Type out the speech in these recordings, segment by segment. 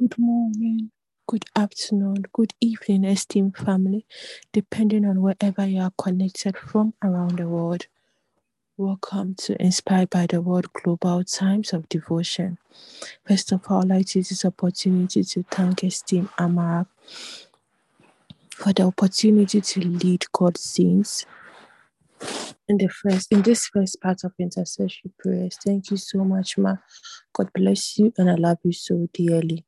Good morning, good afternoon, good evening, esteemed family, depending on wherever you are connected from around the world. Welcome to Inspired by the Word Global Times of Devotion. First of all, I'd like to use this opportunity to thank esteemed Amara for the opportunity to lead God's saints in the first in this first part of intercessory prayers. Thank you so much, Ma. God bless you and I love you so dearly.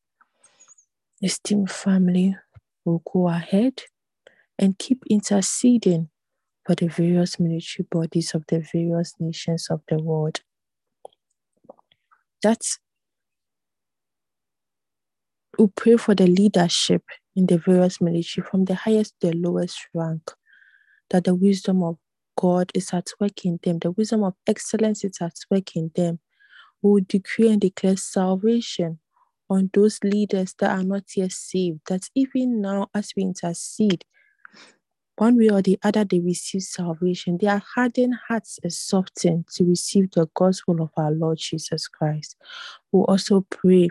Esteemed family, will go ahead and keep interceding for the various military bodies of the various nations of the world. That's we pray for the leadership in the various military from the highest to the lowest rank, that the wisdom of God is at work in them, the wisdom of excellence is at work in them. We will decree and declare salvation on those leaders that are not yet saved, that even now, as we intercede, one way or the other, they receive salvation. Their hardened hearts are softened to receive the gospel of our Lord Jesus Christ. We also pray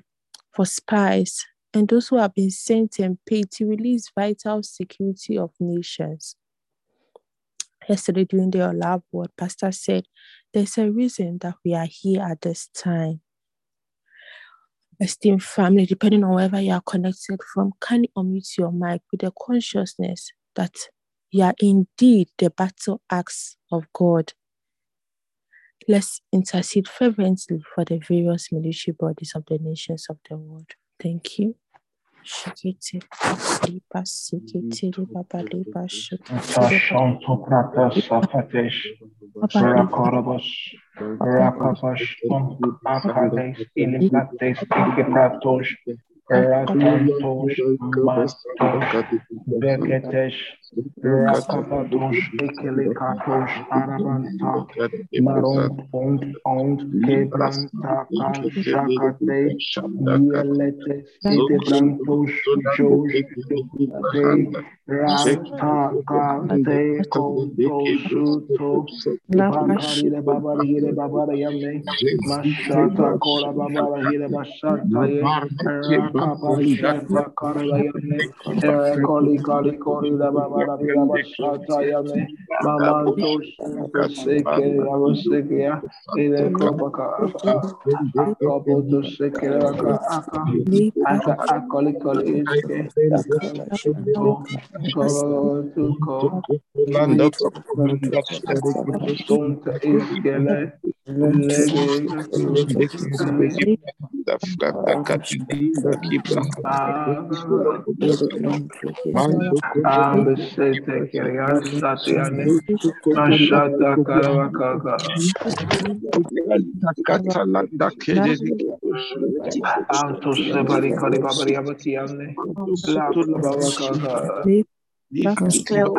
for spies and those who have been sent and paid to release vital security of nations. Yesterday, during the love world, Pastor said, There's a reason that we are here at this time. Esteemed family, depending on wherever you are connected from, can you unmute your mic with the consciousness that you are indeed the battle axe of God? Let's intercede fervently for the various military bodies of the nations of the world. Thank you. Sashanto pratas safatesh, rakorabas, rakabas, akades, ilimates, ikipratos, ratantos, mastos, beketesh, rakapatos, ikilikatos, arabanta, maront, ont, ont, kebranta, kan, shakate, yeletes, idibrantos, josh, de, ranta, kante, konto, suto, bakari de babari hire babara yamne, mashata seke, ya, ile seke, aka, aka, akoli koli iske, to, lege, mashata karawakaka, anto sebari kari babari abatiyane, latu babakaka, amo songa iba de kiriyan,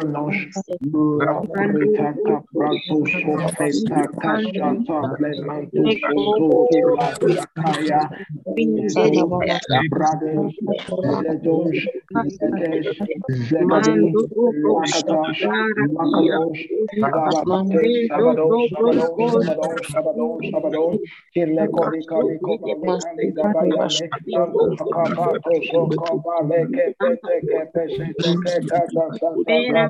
lata karawakaka,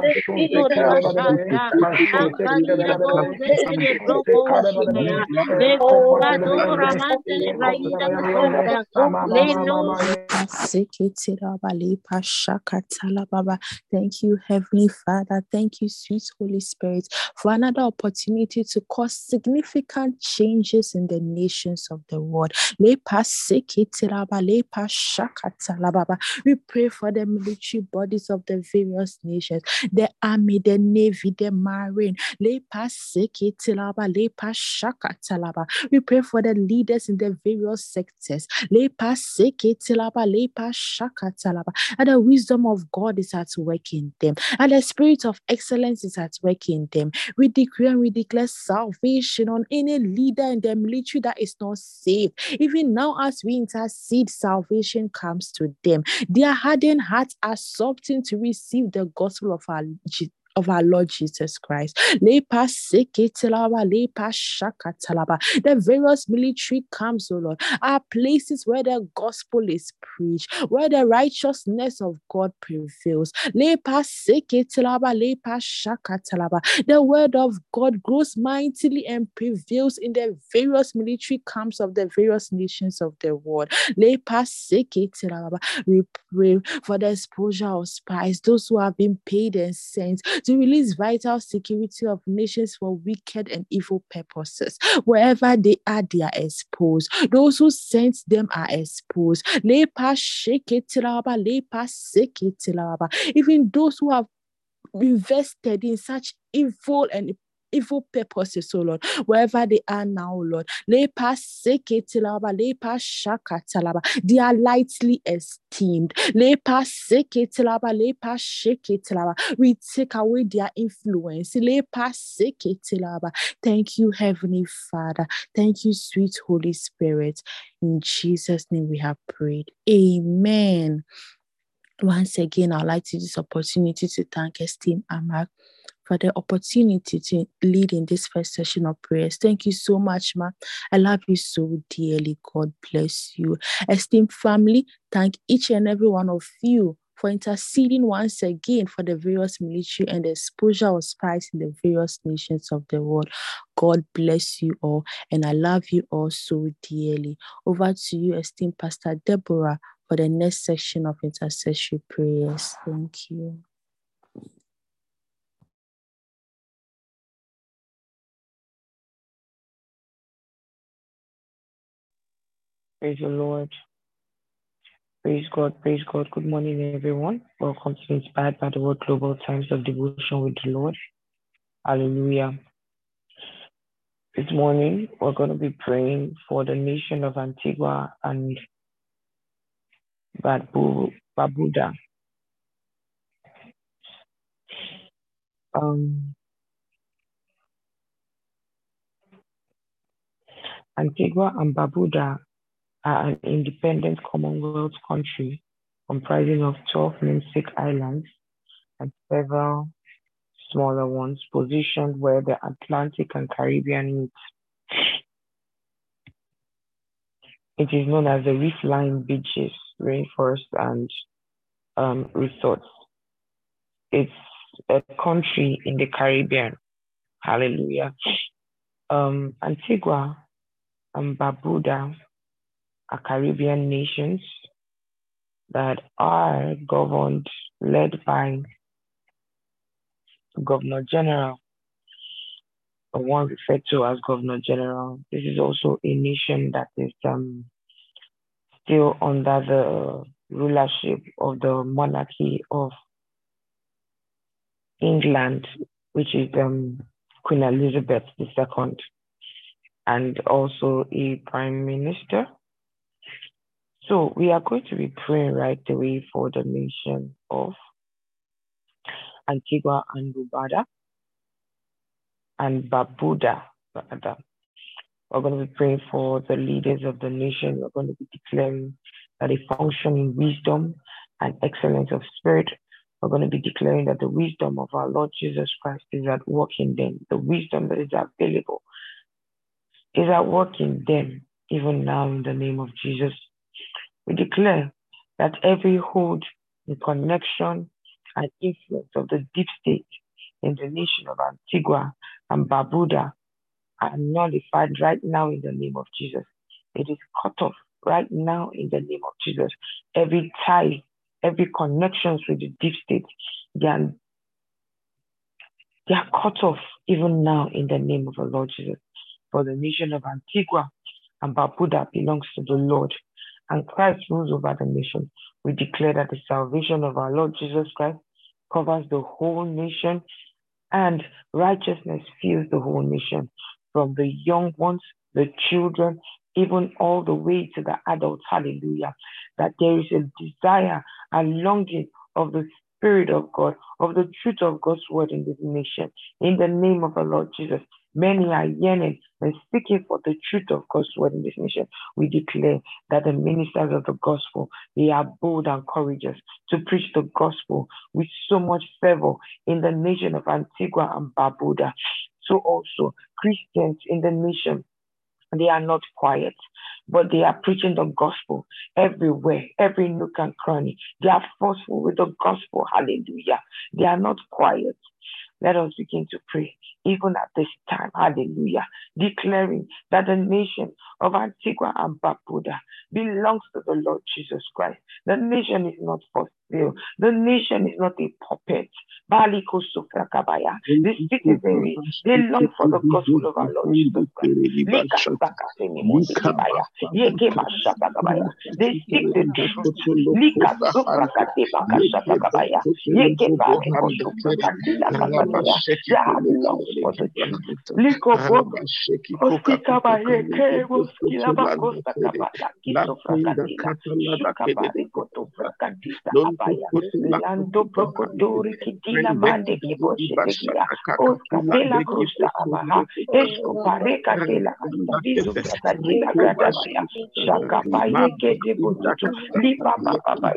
Thank you, Heavenly Father. Thank you, sweet Holy Spirit, for another opportunity to cause significant changes in the nations of the world. We pray for the military bodies of the various nations the army, the navy, the marine. We pray for the leaders in the various sectors. And the wisdom of God is at work in them. And the spirit of excellence is at work in them. We decree and we declare salvation on any leader in the military that is not saved. Even now, as we intercede, salvation comes to them. Their hardened hearts are softened to receive the gospel of our of our Lord Jesus Christ. The various military camps, oh Lord, are places where the gospel is preached, where the righteousness of God prevails. The word of God grows mightily and prevails in the various military camps of the various nations of the world. We pray for the exposure of spies, those who have been paid and sent to release vital security of nations for wicked and evil purposes. Wherever they are, they are exposed. Those who sent them are exposed. Even those who have invested in such evil and evil purposes, so Lord, wherever they are now, Lord. They are lightly esteemed. We take away their influence. Thank you, Heavenly Father. Thank you, sweet Holy Spirit. In Jesus' name we have prayed. Amen. Once again, I'd like to use this opportunity to thank Esteem Amak for the opportunity to lead in this first session of prayers. Thank you so much, Ma. I love you so dearly. God bless you. Esteemed family, thank each and every one of you for interceding once again for the various military and the exposure of spies in the various nations of the world. God bless you all, and I love you all so dearly. Over to you, esteemed Pastor Deborah, for the next section of intercessory prayers. Thank you. Praise the Lord. Praise God, praise God. Good morning, everyone. Welcome to Inspired by the Word Global Times of Devotion with the Lord. Hallelujah. This morning, we're going to be praying for the nation of Antigua and Barbuda. Um, Antigua and Barbuda are an independent Commonwealth country comprising of 12 namesake islands and several smaller ones positioned where the Atlantic and Caribbean meet. It is known as the reef-lined beaches, rainforest, and um, resorts. It's a country in the Caribbean. Hallelujah. Um, Antigua and Barbuda are Caribbean nations that are governed, led by Governor General, or one referred to as Governor General. This is also a nation that is um, still under the rulership of the monarchy of England, which is um, Queen Elizabeth II, and also a prime minister so we are going to be praying right away for the nation of Antigua and Barbuda and Barbuda. We're going to be praying for the leaders of the nation. We're going to be declaring that they function in wisdom and excellence of spirit. We're going to be declaring that the wisdom of our Lord Jesus Christ is at work in them. The wisdom that is available is at work in them, even now in the name of Jesus. We declare that every hold and connection and influence of the deep state in the nation of Antigua and Barbuda are nullified right now in the name of Jesus. It is cut off right now in the name of Jesus. Every tie, every connections with the deep state, they are, they are cut off even now in the name of the Lord Jesus. For the nation of Antigua and Barbuda belongs to the Lord, and Christ rules over the nation. We declare that the salvation of our Lord Jesus Christ covers the whole nation, and righteousness fills the whole nation, from the young ones, the children, even all the way to the adults. Hallelujah. That there is a desire and longing of the Spirit of God, of the truth of God's word in this nation. In the name of the Lord Jesus, Many are yearning and seeking for the truth of God's word in this nation. We declare that the ministers of the gospel, they are bold and courageous to preach the gospel with so much fervor in the nation of Antigua and Barbuda. So also Christians in the nation, they are not quiet, but they are preaching the gospel everywhere, every nook and cranny. They are forceful with the gospel. Hallelujah. They are not quiet. Let us begin to pray, even at this time, hallelujah, declaring that the nation of Antigua and Barbuda belongs to the Lord Jesus Christ. The nation is not for the nation is not a puppet. The citizenry, they long for the gospel of our Lord Jesus Christ. Lika Bakasini Mosikibaya. Yeke Mashapakabaya. They seek the truth. Baya, Lando Procodori Kitila Cruz Esco Pareca de la Andaviso Catadila que de Lipa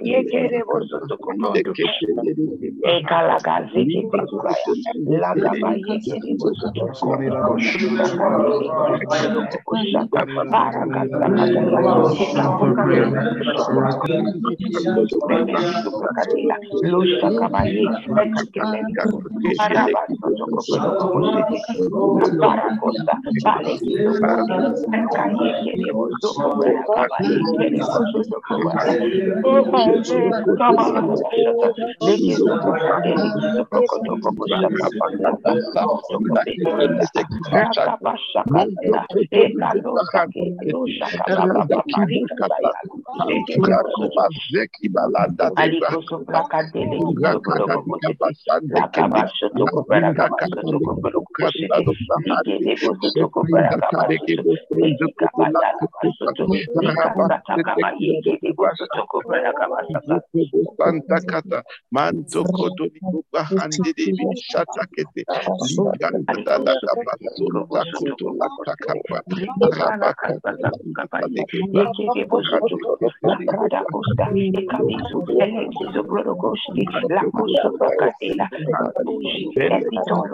Yeke de Bosoto Comodo, Ekalagazi de Bigubaya, que de Luz Cabalí, Prokotori Yeke, La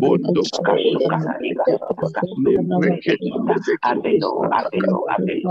Bondo,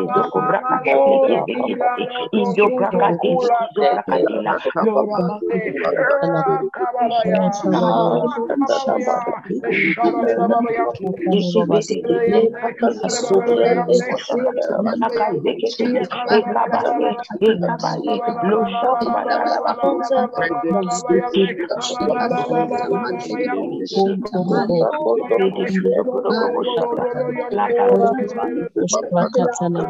indobrakate Thank you.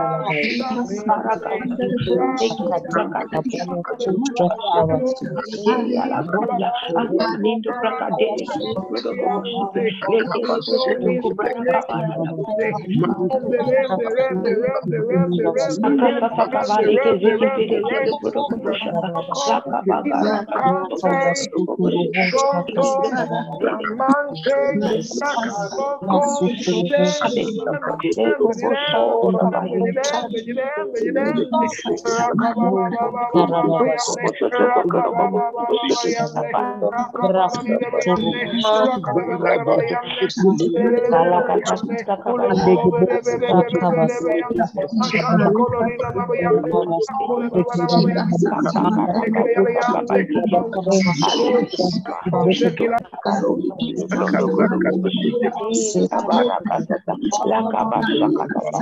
eko paradiga, kapala,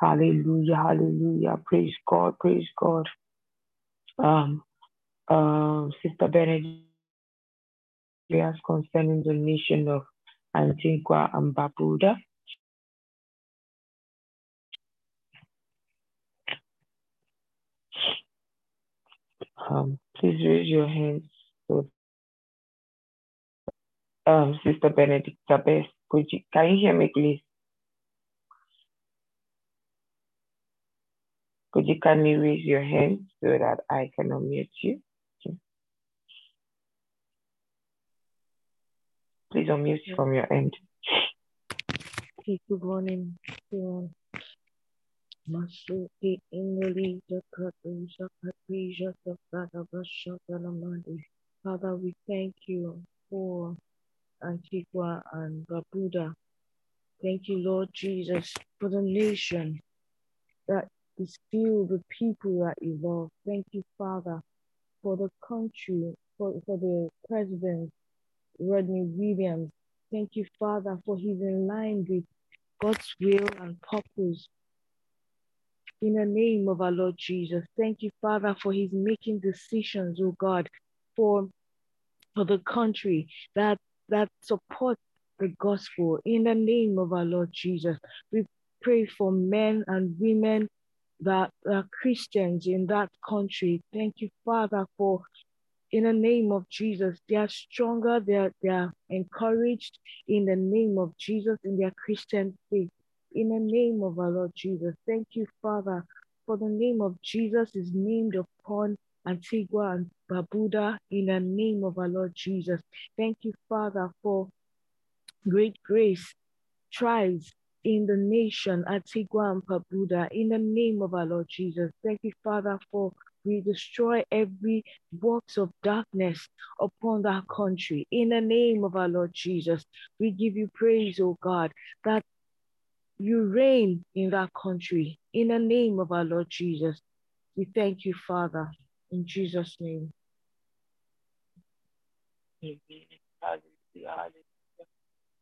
Hallelujah, hallelujah. Praise God, praise God. Um, um, Sister Benedict prayers concerning the nation of Antigua and Barbuda. Um, please raise your hands. So, um, Sister Benedict Best, could you, can you hear me, please? Could you kindly raise your hand so that I can unmute you? Please unmute from your end. Good morning, everyone. Masuki Ingoli Jakatusha Katisha Sakata Bashata Lamandi. Father, we thank you for Antigua and Barbuda. Thank you, Lord Jesus, for the nation that is filled with people that you love. Thank you, Father, for the country, for, for the president, Rodney Williams. Thank you, Father, for his in line with God's will and purpose. In the name of our Lord Jesus, thank you, Father, for his making decisions, oh God, for, for the country that that supports the gospel. In the name of our Lord Jesus, we pray for men and women that are Christians in that country. Thank you, Father, for in the name of Jesus. They are stronger, they are, they are encouraged in the name of Jesus in their Christian faith. In the name of our Lord Jesus. Thank you, Father, for the name of Jesus is named upon Antigua and Barbuda in the name of our Lord Jesus. Thank you, Father, for great grace, tries in the nation, Antigua and Barbuda, in the name of our Lord Jesus. Thank you, Father, for we destroy every works of darkness upon that country. In the name of our Lord Jesus, we give you praise, oh God, that you reign in that country. In the name of our Lord Jesus, we thank you, Father, in Jesus' name. Amen.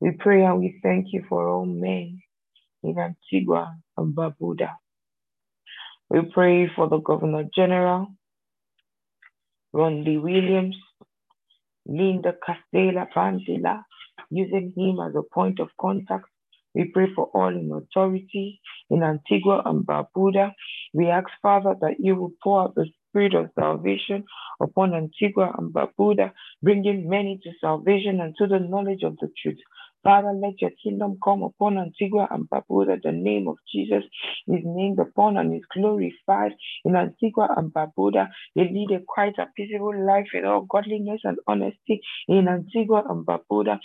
we pray and we thank you for all men in Antigua and Barbuda. We pray for the Governor General, Rodney Williams, Linda Castella Pantila, using him as a point of contact. We pray for all in authority in Antigua and Barbuda. We ask, Father, that you will pour out the spirit of salvation upon Antigua and Barbuda, bringing many to salvation and to the knowledge of the truth. Father, let your kingdom come upon Antigua and Barbuda. The name of Jesus is named upon and is glorified in Antigua and Barbuda. They lead a quiet and peaceable life in all godliness and honesty in Antigua and Barbuda.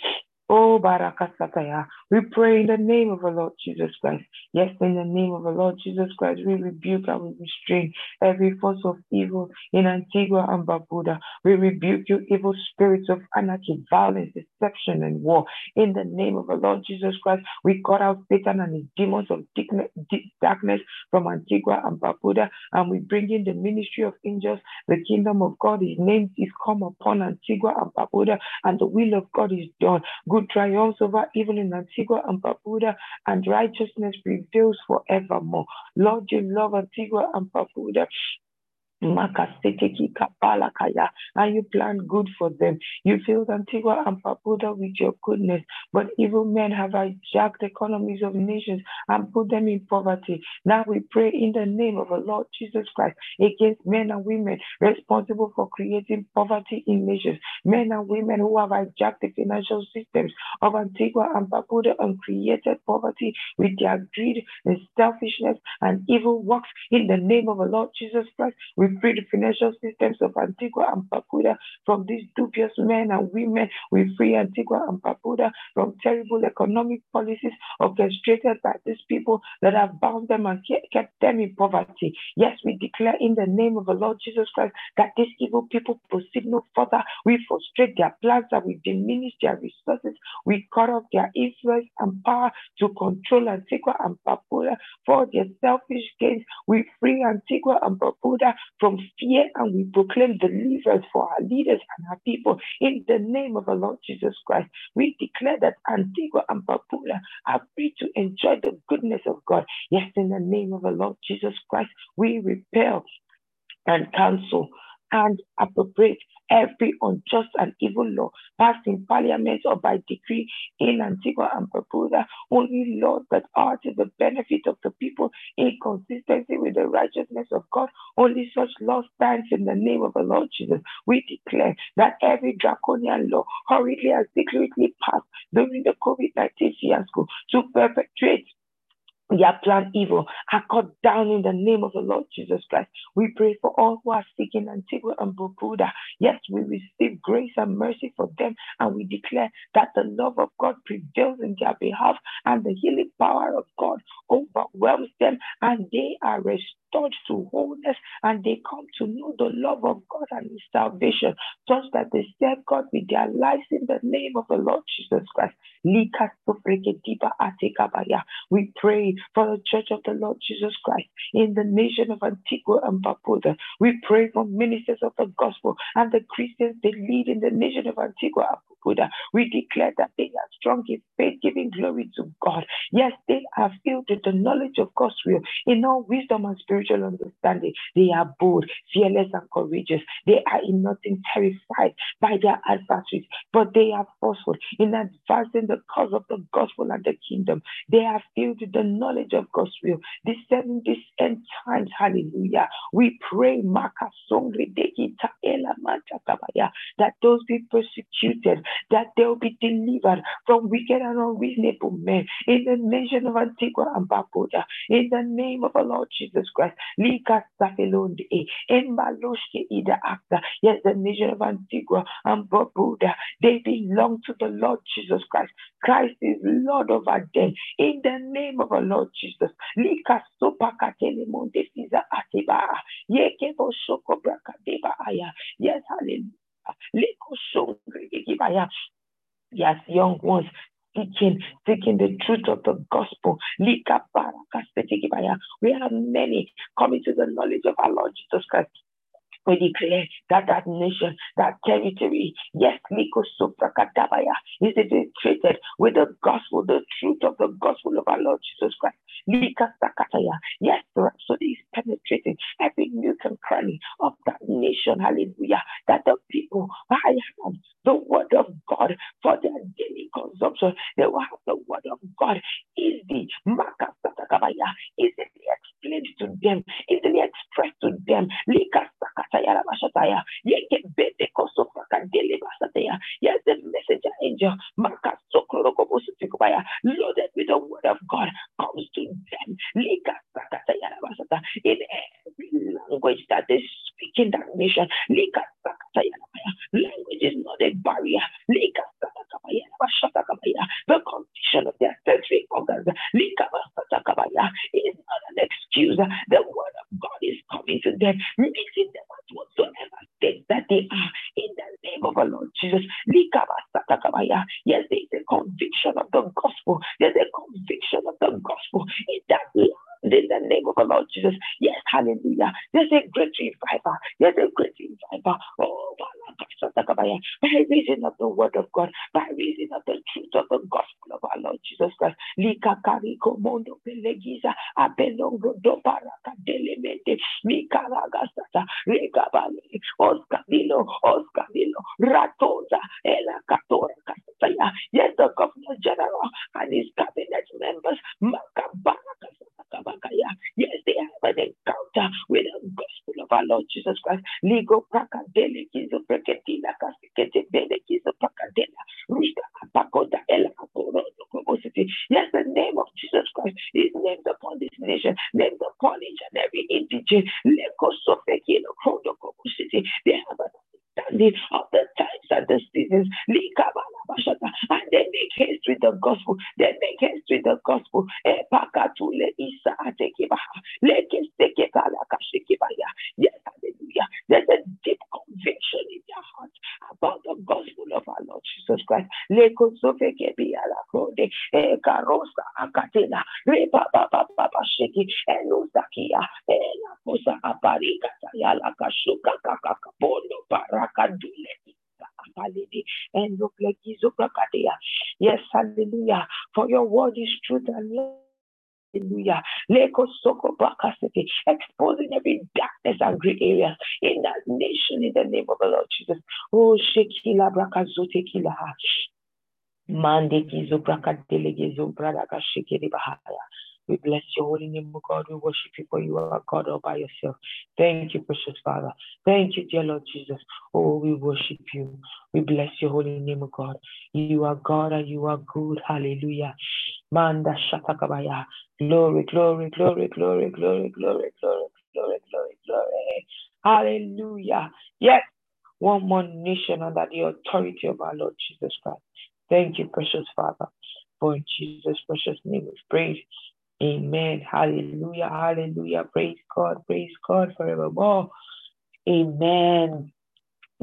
Oh, Barakasataya. We pray in the name of the Lord Jesus Christ. Yes, in the name of the Lord Jesus Christ, we rebuke and we restrain every force of evil in Antigua and Barbuda. We rebuke you, evil spirits of anarchy, violence, deception, and war. In the name of the Lord Jesus Christ, we cut out Satan and his demons of darkness from Antigua and Barbuda, and we bring in the ministry of angels. The kingdom of God, his name is come upon Antigua and Barbuda, and the will of God is done. Good triumphs over evil in Antigua and Barbuda, and righteousness prevails forevermore. Lord, you love Antigua and Barbuda. And you plan good for them. You filled Antigua and Barbuda with your goodness, but evil men have hijacked economies of nations and put them in poverty. Now we pray in the name of the Lord Jesus Christ against men and women responsible for creating poverty in nations, men and women who have hijacked the financial systems of Antigua and Barbuda and created poverty with their greed and selfishness and evil works in the name of the Lord Jesus Christ. We free the financial systems of Antigua and Barbuda from these dubious men and women. We free Antigua and Barbuda from terrible economic policies orchestrated by these people that have bound them and kept them in poverty. Yes, we declare in the name of the Lord Jesus Christ that these evil people proceed no further. We frustrate their plans and we diminish their resources. We cut off their influence and power to control Antigua and Barbuda for their selfish gains. We free Antigua and Barbuda from fear and we proclaim deliverance for our leaders and our people in the name of the Lord Jesus Christ. We declare that Antigua and Barbuda are free to enjoy the goodness of God. Yes, in the name of the Lord Jesus Christ, we repel and cancel and appropriate every unjust and evil law passed in parliament or by decree in Antigua and Barbuda, only laws that are to the benefit of the people in consistency with the righteousness of God, only such law stands in the name of the Lord Jesus. We declare that every draconian law hurriedly and secretly passed during the COVID-19 fiasco to perpetuate their plan evil are cut down in the name of the Lord Jesus Christ. We pray for all who are seeking Antigua and Barbuda. Yes, we receive grace and mercy for them, and we declare that the love of God prevails in their behalf, and the healing power of God overwhelms them, and they are restored to wholeness, and they come to know the love of God and His salvation, such that they serve God with their lives in the name of the Lord Jesus Christ. We pray for the Church of the Lord Jesus Christ in the nation of Antigua and Barbuda. We pray for ministers of the gospel and the Christians they lead in the nation of Antigua We declare that they are strong in faith, giving glory to God. Yes, they are filled with the knowledge of God's will in all wisdom and spiritual understanding. They are bold, fearless, and courageous. They are in nothing terrified by their adversaries, but they are forceful in advancing the cause of the gospel and the kingdom. They are filled with the knowledge of God's will. Discerning these end times, hallelujah. We pray, that those be persecuted that they will be delivered from wicked and unreasonable men in the nation of Antigua and Barbuda, in the name of the Lord Jesus Christ. Lika Ida yes, the nation of Antigua and Barbuda, they belong to the Lord Jesus Christ. Christ is Lord over them in the name of the Lord Jesus. Lika Sopakatele Monde Fiza Atiba, Yekebo Shoko Brakadeba Aya, yes, hallelujah. Yes, young ones, teaching, seeking the truth of the gospel. We have many coming to the knowledge of our Lord Jesus Christ we declare that that nation, that territory, yes, Likosoprakadabaya, is infiltrated with the gospel, the truth of the gospel of our Lord Jesus Christ. Likasakataya, yes, the rhapsody is penetrating every nook and cranny of that nation, hallelujah, that the people, I the word of God for their daily consumption. They will have the word of God Makasatakabaya, easily explained to them, easily expressed to them. Likasakataya. Yes, the messenger angel, loaded with the word of God, comes to them. In every language that they speak in that nation, language is not a barrier. The condition of their sensory organs is not an excuse. The word of God is coming to them, meeting them whatsoever state that they are in the name of the Lord Jesus. Yes, there is a conviction of the gospel. There's a conviction of the gospel in that land in the name of the Lord Jesus. Yes, hallelujah. There's a great revival. There's a great revival. Oh, by reason of the word of God, by reason of the truth of the gospel of our Lord Jesus Christ. Lika kariko mondo pelegiza abelongo do baraka delemente mikaragasata regabale oskabilo oskabilo ratoza ela katora kasaya. Yes, the governor general and his cabinet members makabaraka Yes, they have an encounter with the gospel of our Lord Jesus Christ. Ligo prakadele kizo preketina kasikete bele kizo prakadela. Rita apakoda kobosity. Yes, the name of Jesus Christ is named upon this nation, named upon each and every indigent. Leko sofekino kodo kobosity. They have an understanding of the times and the seasons. And they make haste with the gospel. They make haste with the gospel. Yes, hallelujah. There's a deep conviction in their heart about the gospel of our Lord Jesus Christ. Karosa akatena reba baba baba sheki enuzakia ela dule Yes, hallelujah. For your word is truth and Hallelujah. Exposing every darkness and gray areas in that nation in the name of the Lord Jesus. Oh, Shekila Brakazote Kilaha. Mande Kizo Brakadelegezo Bradaka Shekiri Bahaya. We bless your holy name, O God. We worship you for you are God all by yourself. Thank you, precious Father. Thank you, dear Lord Jesus. Oh, we worship you. We bless your holy name, O God. You are God and you are good. Hallelujah. Manda shatakabaya. Glory, glory, glory, glory, glory, glory, glory, glory, glory, glory. Hallelujah. Yes, one more nation under the authority of our Lord Jesus Christ. Thank you, precious Father. For in Jesus' precious name we pray. Amen. Hallelujah. Hallelujah. Praise God. Praise God forevermore. Amen.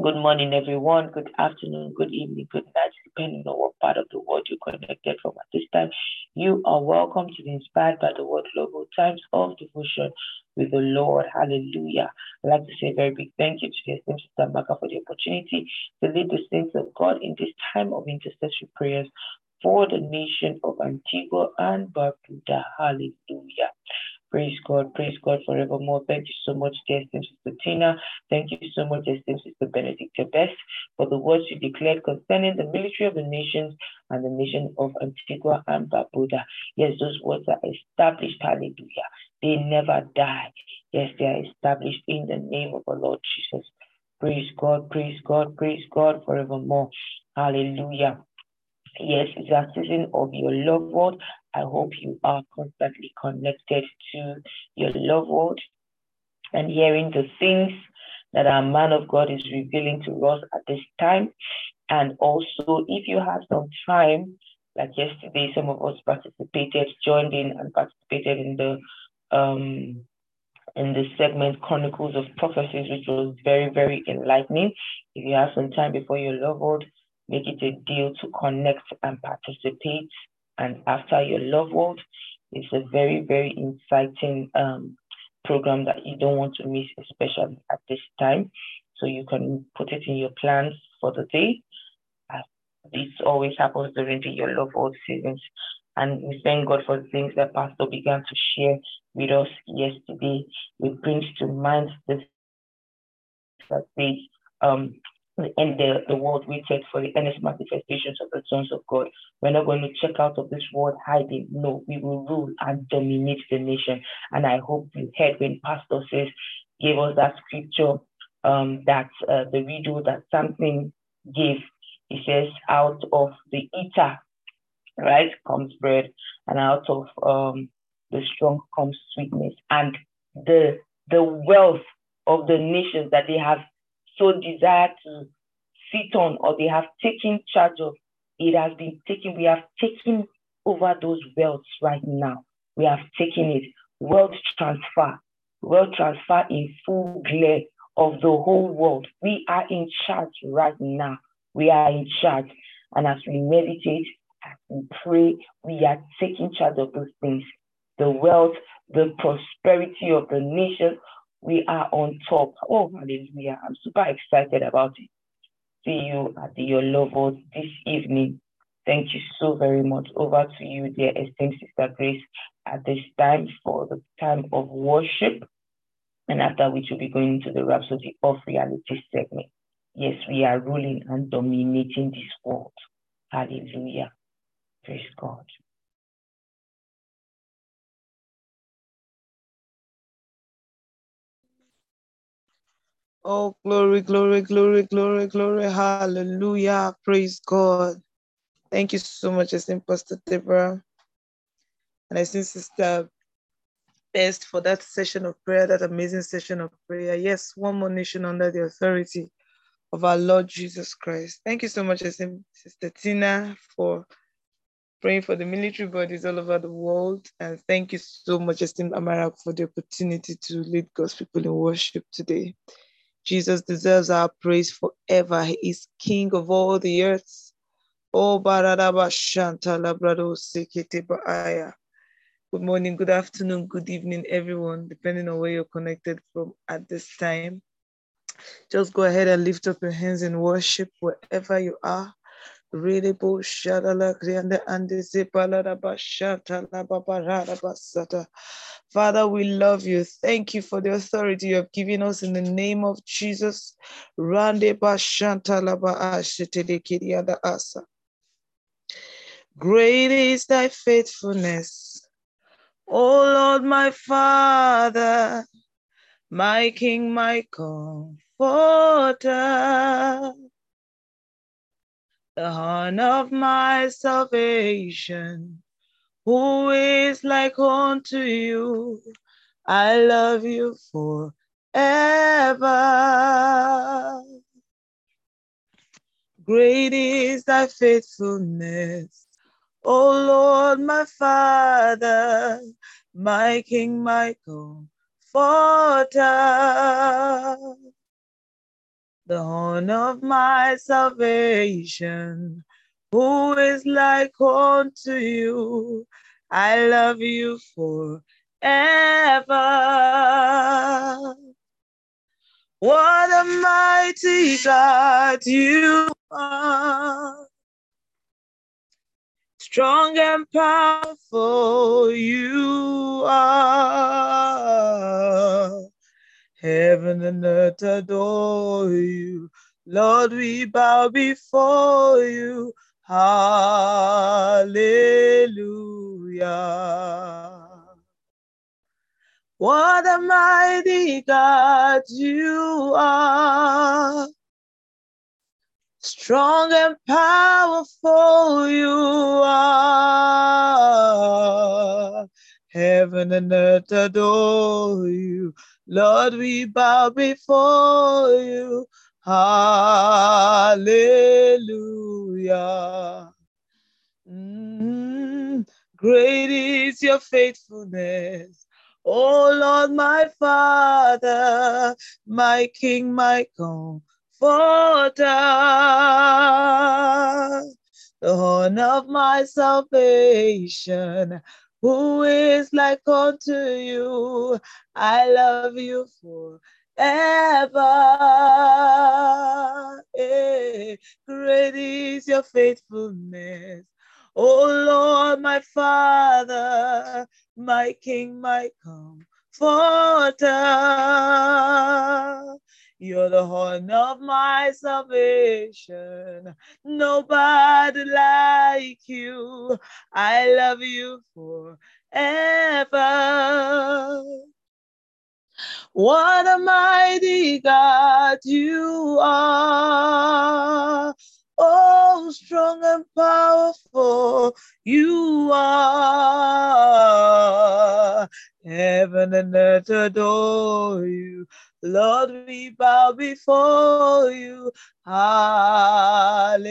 Good morning, everyone. Good afternoon, good evening, good night, depending on what part of the world you're connected from at this time. You are welcome to be Inspired by the Word Global Times of Devotion with the Lord. Hallelujah. I'd like to say a very big thank you to the esteemed Sister Maka for the opportunity to lead the saints of God in this time of intercessory prayers for the nation of Antigua and Barbuda. Hallelujah. Praise God, praise God forevermore. Thank you so much, dear Sister Tina. Thank you so much, dear Sister Benedict Best, for the words you declared concerning the military of the nations and the nation of Antigua and Barbuda. Yes, those words are established. Hallelujah. They never die. Yes, they are established in the name of the Lord Jesus. Praise God, praise God, praise God forevermore. Hallelujah. Yes, it's a season of your love world. I hope you are constantly connected to your love world and hearing the things that our man of God is revealing to us at this time. And also, if you have some time, like yesterday, some of us participated, joined in and participated in the um, in the segment Chronicles of Prophecies, which was very, very enlightening. If you have some time before your love world, make it a deal to connect and participate. And after your love world, it's a very, very exciting um, program that you don't want to miss, especially at this time. So you can put it in your plans for the day. Uh, this always happens during the Your Love World seasons. And we thank God for the things that Pastor began to share with us yesterday. It brings to mind the that says, um, and the, the world waited for the earnest manifestations of the sons of God. We're not going to check out of this world hiding. No, we will rule and dominate the nation. And I hope you heard when Pastor says, gave us that scripture um, that uh, the widow that something gave. He says, out of the eater, right, comes bread, and out of um, the strong comes sweetness. And the the wealth of the nations that they have so desire to sit on or they have taken charge of, it has been taken. We have taken over those wealths right now. We have taken it. Wealth transfer, wealth transfer in full glare of the whole world. We are in charge right now. We are in charge. And as we meditate, as we pray, we are taking charge of those things. The wealth, the prosperity of the nations, we are on top. Oh, hallelujah. I'm super excited about it. See you at Your Love this evening. Thank you so very much. Over to you, dear esteemed Sister Grace, at this time for the time of worship. And after which we'll be going to the Rhapsody of Reality segment. Yes, we are ruling and dominating this world. Hallelujah. Praise God. Oh, glory, glory, glory, glory, glory. Hallelujah. Praise God. Thank you so much, esteemed Pastor Deborah. And I think Sister Best for that session of prayer, that amazing session of prayer. Yes, one more nation under the authority of our Lord Jesus Christ. Thank you so much, esteemed Sister Tina, for praying for the military bodies all over the world. And thank you so much, esteemed Amara, for the opportunity to lead God's people in worship today. Jesus deserves our praise forever. He is King of all the earth. Oh, Sekete. Good morning, good afternoon, good evening, everyone, depending on where you're connected from at this time. Just go ahead and lift up your hands in worship wherever you are. Really Father, we love you. Thank you for the authority you have given us in the name of Jesus. Great is thy faithfulness, O Lord, my Father, my King, my Comforter the horn of my salvation. Who is like unto you? I love you forever. Great is thy faithfulness, O Lord, my Father, my King, my Comforter the horn of my salvation. Who is like unto you? I love you forever. What a mighty God you are. Strong and powerful you are. Heaven and earth adore you. Lord, we bow before you. Hallelujah. What a mighty God you are. strong and powerful you are. Heaven and earth adore you. Lord, we bow before you. Hallelujah. Mm, great is your faithfulness. Oh Lord, my Father, my King, my comforter, the horn of my salvation, who is like unto you. I love you forever. Eh, Great is your faithfulness. Oh Lord, my Father, my King, my comforter. You're the horn of my salvation. Nobody like you. I love you forever. What a mighty God you are. Oh, strong and powerful you are. Heaven and earth adore you. Lord, we bow before you. Hallelujah.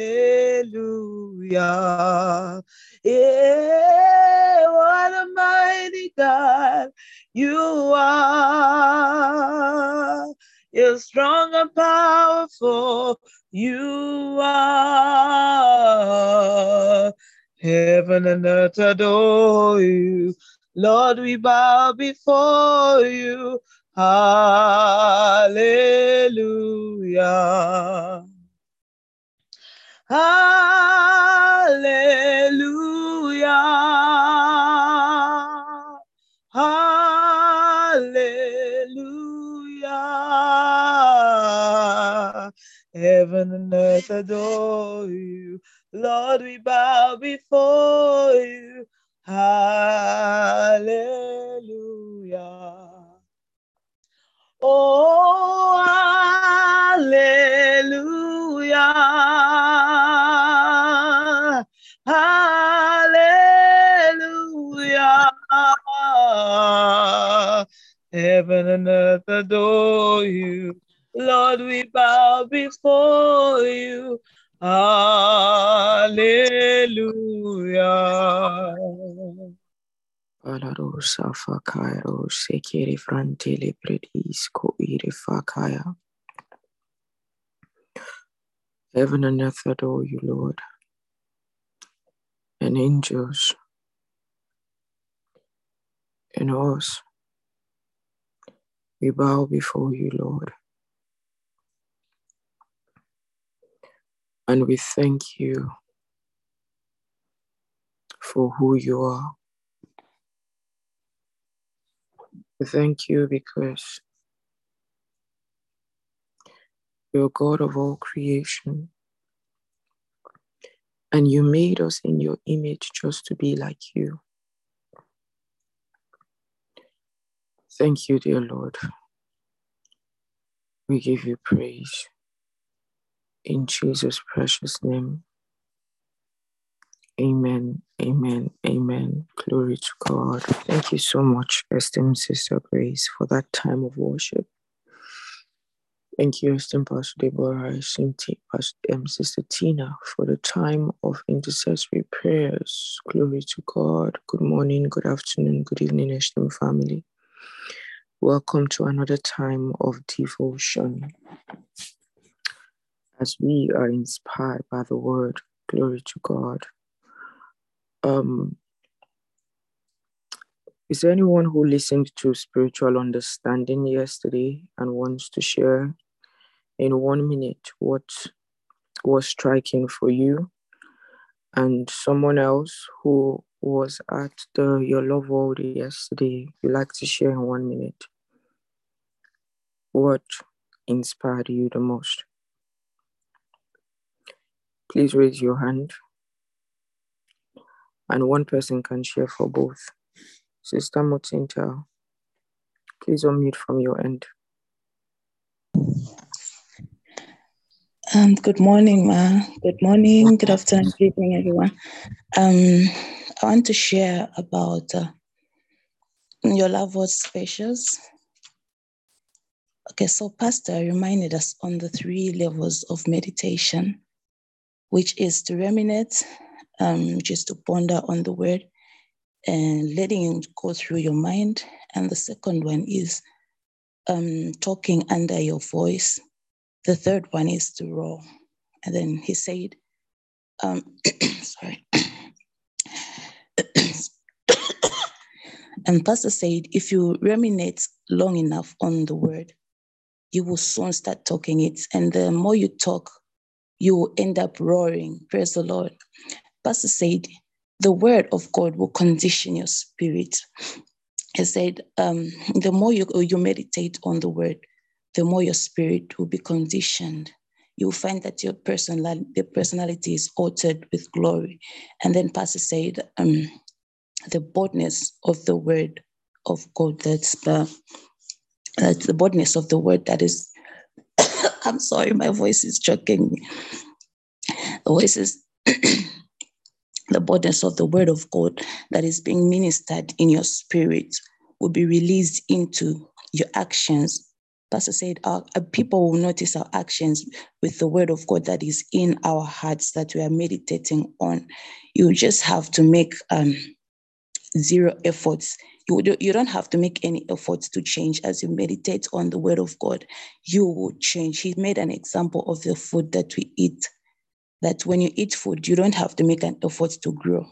Yeah, what a mighty God you are. You're strong and powerful. You are. Heaven and earth adore you. Lord, we bow before you. Hallelujah. Hallelujah. Hallelujah. Heaven and earth adore you. Lord, we bow before you. Hallelujah. Oh, hallelujah. Hallelujah. Heaven and earth adore you. Lord, we bow before you. Hallelujah. Palarosa Fakairo Sekiri Frantili Predis Koiri Fakaya. Heaven and earth adore you, Lord. And angels and us. We bow before you, Lord. And we thank you for who you are. We thank you because you're God of all creation. And you made us in your image just to be like you. Thank you, dear Lord. We give you praise. In Jesus' precious name. Amen. Amen. Amen. Glory to God. Thank you so much, esteemed Sister Grace, for that time of worship. Thank you, esteemed Pastor Deborah, esteemed Pastor, um, Sister Tina, for the time of intercessory prayers. Glory to God. Good morning, good afternoon, good evening, esteemed family. Welcome to another time of devotion. As we are inspired by the word, glory to God. Um, is there anyone who listened to spiritual understanding yesterday and wants to share in one minute what was striking for you? And someone else who was at the Your Love World yesterday, you like to share in one minute what inspired you the most? Please raise your hand and one person can share for both. Sister Mutinta, please unmute from your end. Um, good morning, Ma. Good morning, good afternoon, good evening, everyone. Um, I want to share about uh, your love was spacious. Okay, so Pastor reminded us on the three levels of meditation, which is to ruminate, um, which is to ponder on the word and letting it go through your mind. And the second one is um, talking under your voice. The third one is to roar. And then he said, um, sorry. and Pastor said, if you ruminate long enough on the word, you will soon start talking it. And the more you talk, you will end up roaring. Praise the Lord. Pastor said, the word of God will condition your spirit. He said, um, the more you, you meditate on the word, the more your spirit will be conditioned. You'll find that your personal the personality is altered with glory. And then Pastor said, um, the boldness of the word of God, that's the that's the boldness of the word that is I'm sorry, my voice is choking me. The voice is the boldness of the word of God that is being ministered in your spirit will be released into your actions. Pastor said, our, our people will notice our actions with the word of God that is in our hearts that we are meditating on. You just have to make um, zero efforts. You, do, you don't have to make any efforts to change as you meditate on the word of God. You will change. He made an example of the food that we eat that when you eat food, you don't have to make an effort to grow.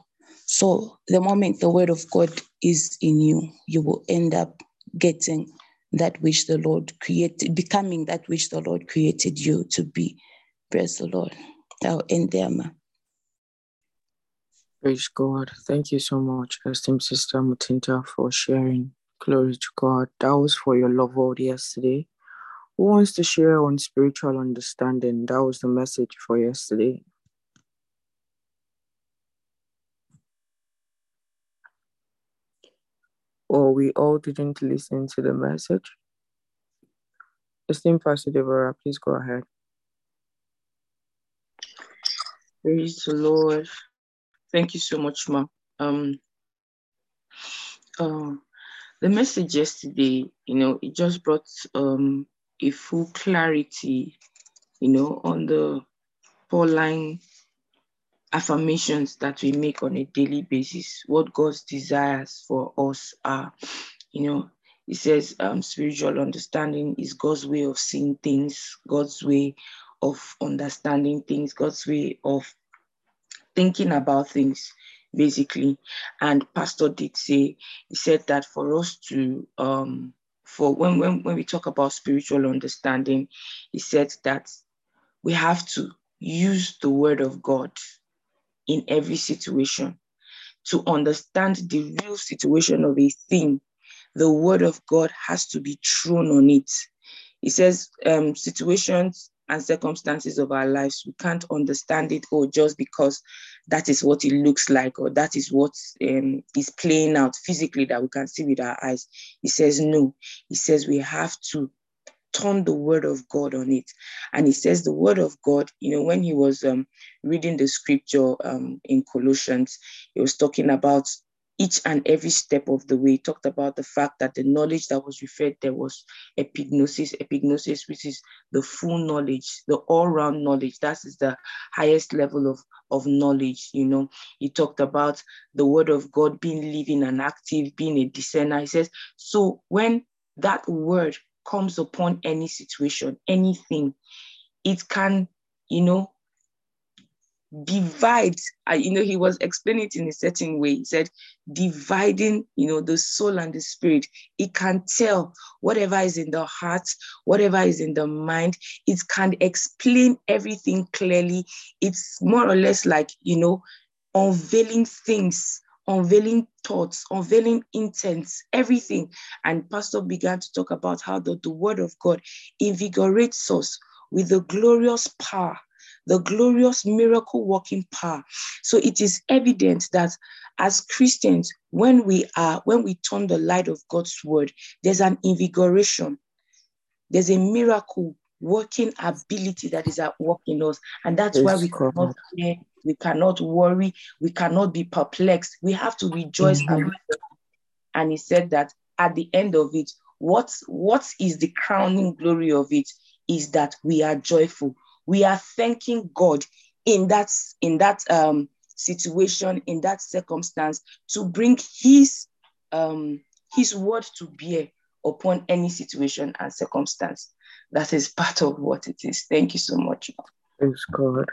So the moment the word of God is in you, you will end up getting that which the Lord created, becoming that which the Lord created you to be. Praise the Lord. I'll end there. Praise God. Thank you so much, esteemed Sister Mutinta, for sharing. Glory to God. That was for your love world yesterday. Who wants to share on spiritual understanding? That was the message for yesterday. Or we all didn't listen to the message. Esteemed Pastor Deborah, please go ahead. Praise the Lord. Thank you so much, Ma. Um, uh, the message yesterday, you know, it just brought um, a full clarity, you know, on the Pauline affirmations that we make on a daily basis, what God's desires for us are. You know, it says um, spiritual understanding is God's way of seeing things, God's way of understanding things, God's way of thinking about things, basically. And Pastor did say, he said that for us to um for when, when when we talk about spiritual understanding, he said that we have to use the word of God in every situation. To understand the real situation of a thing, the word of God has to be thrown on it. He says, um, situations and circumstances of our lives, we can't understand it or just because that is what it looks like or that is what um, is playing out physically that we can see with our eyes. He says, no. He says we have to turn the word of God on it. And he says the word of God, you know, when he was um, reading the scripture um, in Colossians, he was talking about each and every step of the way. Talked about the fact that the knowledge that was referred there was epignosis, epignosis, which is the full knowledge, the all-round knowledge. That is the highest level of, of knowledge, you know. He talked about the word of God being living and active, being a discerner. He says, so when that word comes upon any situation, anything, it can, you know, divide. Uh, you know, he was explaining it in a certain way. He said, dividing, you know, the soul and the spirit. It can tell whatever is in the heart, whatever is in the mind. It can explain everything clearly. It's more or less like, you know, unveiling things unveiling thoughts, unveiling intents, everything. And Pastor began to talk about how the, the word of God invigorates us with the glorious power, the glorious miracle working power. So it is evident that as Christians, when we are, when we turn the light of God's word, there's an invigoration, there's a miracle working ability that is at work in us. And that's why we God. cannot fear, we cannot worry, we cannot be perplexed. We have to rejoice and Mhm. rejoice. And he said that at the end of it, what, what is the crowning glory of it is that we are joyful. We are thanking God in that, in that um, situation, in that circumstance, to bring his um, his word to bear upon any situation and circumstance. That is part of what it is. Thank you so much. Praise God.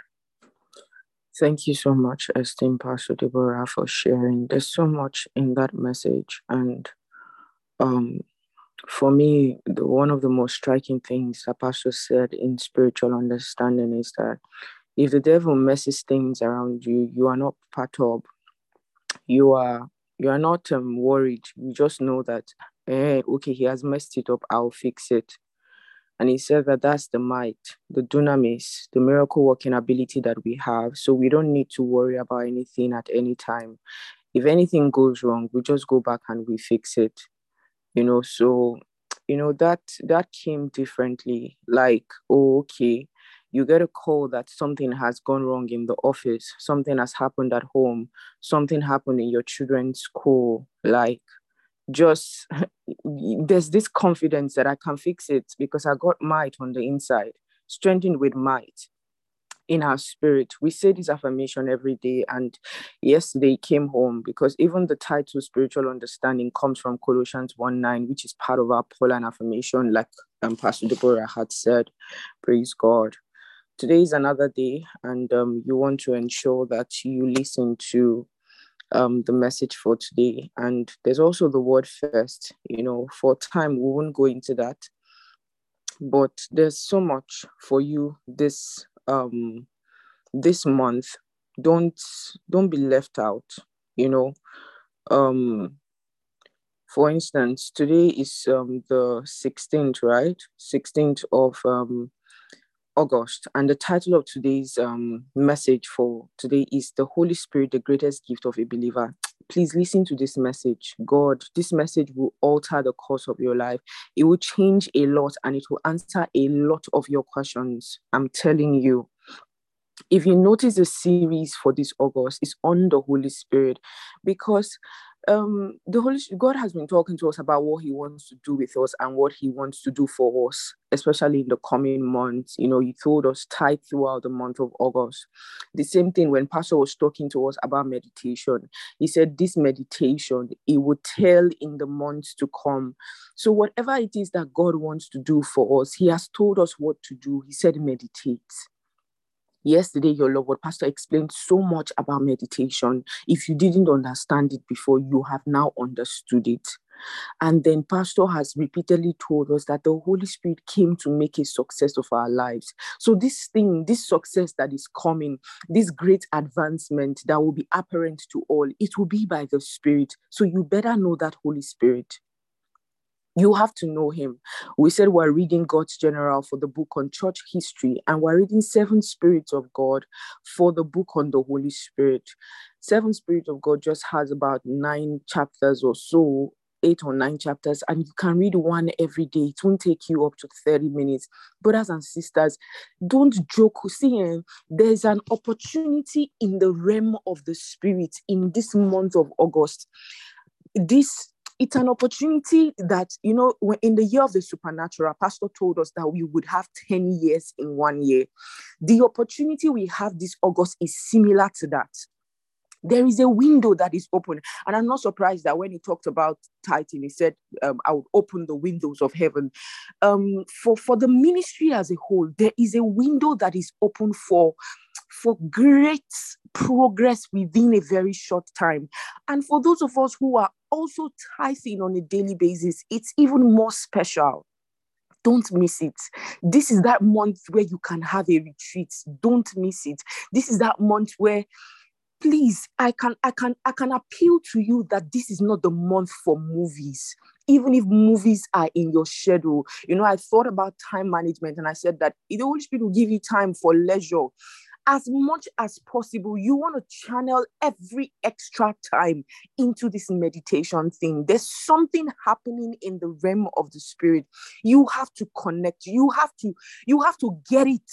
Thank you so much, esteemed Pastor Deborah, for sharing. There's so much in that message. And um, for me, the, one of the most striking things that Pastor said in spiritual understanding is that if the devil messes things around you, you are not perturbed. You are you are not um, worried. You just know that, eh, okay, he has messed it up. I'll fix it. And he said that that's the might, the dunamis, the miracle working ability that we have. So we don't need to worry about anything at any time. If anything goes wrong, we just go back and we fix it. You know, so you know that that came differently. Like, oh, okay, you get a call that something has gone wrong in the office, something has happened at home, something happened in your children's school, like just there's this confidence that I can fix it because I got might on the inside, strengthened with might in our spirit. We say this affirmation every day. And yesterday came home because even the title spiritual understanding comes from Colossians 1 9, which is part of our Pauline affirmation, like um, Pastor Deborah had said. Praise God. Today is another day, and um, you want to ensure that you listen to um, the message for today. And there's also the word first. You know, for time, we won't go into that. But there's so much for you this um this month. Don't don't be left out, you know. Um for instance, today is um the 16th, right? 16th of um August. And the title of today's um, message for today is The Holy Spirit, the greatest gift of a believer. Please listen to this message. God, this message will alter the course of your life. It will change a lot and it will answer a lot of your questions. I'm telling you. If you notice the series for this August it's on the Holy Spirit because um the holy god has been talking to us about what he wants to do with us and what he wants to do for us especially in the coming months. You know he told us tight throughout the month of august. The same thing when pastor was talking to us about meditation. He said this meditation it would tell in the months to come. So whatever it is that god wants to do for us he has told us what to do. He said meditate Yesterday, your love world pastor explained so much about meditation. If you didn't understand it before, you have now understood it. And then, Pastor has repeatedly told us that the Holy Spirit came to make a success of our lives. So, this thing, this success that is coming, this great advancement that will be apparent to all, it will be by the Spirit. So, you better know that Holy Spirit you have to know him. We said we're reading God's General for the book on church history, and we're reading Seven Spirits of God for the book on the Holy Spirit. Seven Spirits of God just has about nine chapters or so, eight or nine chapters, and you can read one every day. It won't take you up to 30 minutes. Brothers and sisters, don't joke. See, eh, there's an opportunity in the realm of the Spirit in this month of August. This it's an opportunity that you know in the year of the supernatural pastor told us that we would have 10 years in one year. The opportunity we have this august is similar to that. There is a window that is open and i'm not surprised that when he talked about tithing he said um, i would open the windows of heaven. Um, for for the ministry as a whole there is a window that is open for for great progress within a very short time. And for those of us who are also tithing on a daily basis it's even more special don't miss it. This is that month where you can have a retreat. Don't miss it. This is that month where please i can i can i can appeal to you that this is not the month for movies even if movies are in your schedule you know i thought about time management and i said that the holy spirit will give you time for leisure as much as possible, you want to channel every extra time into this meditation thing. There's something happening in the realm of the spirit. You have to connect. You have to, you have to get it.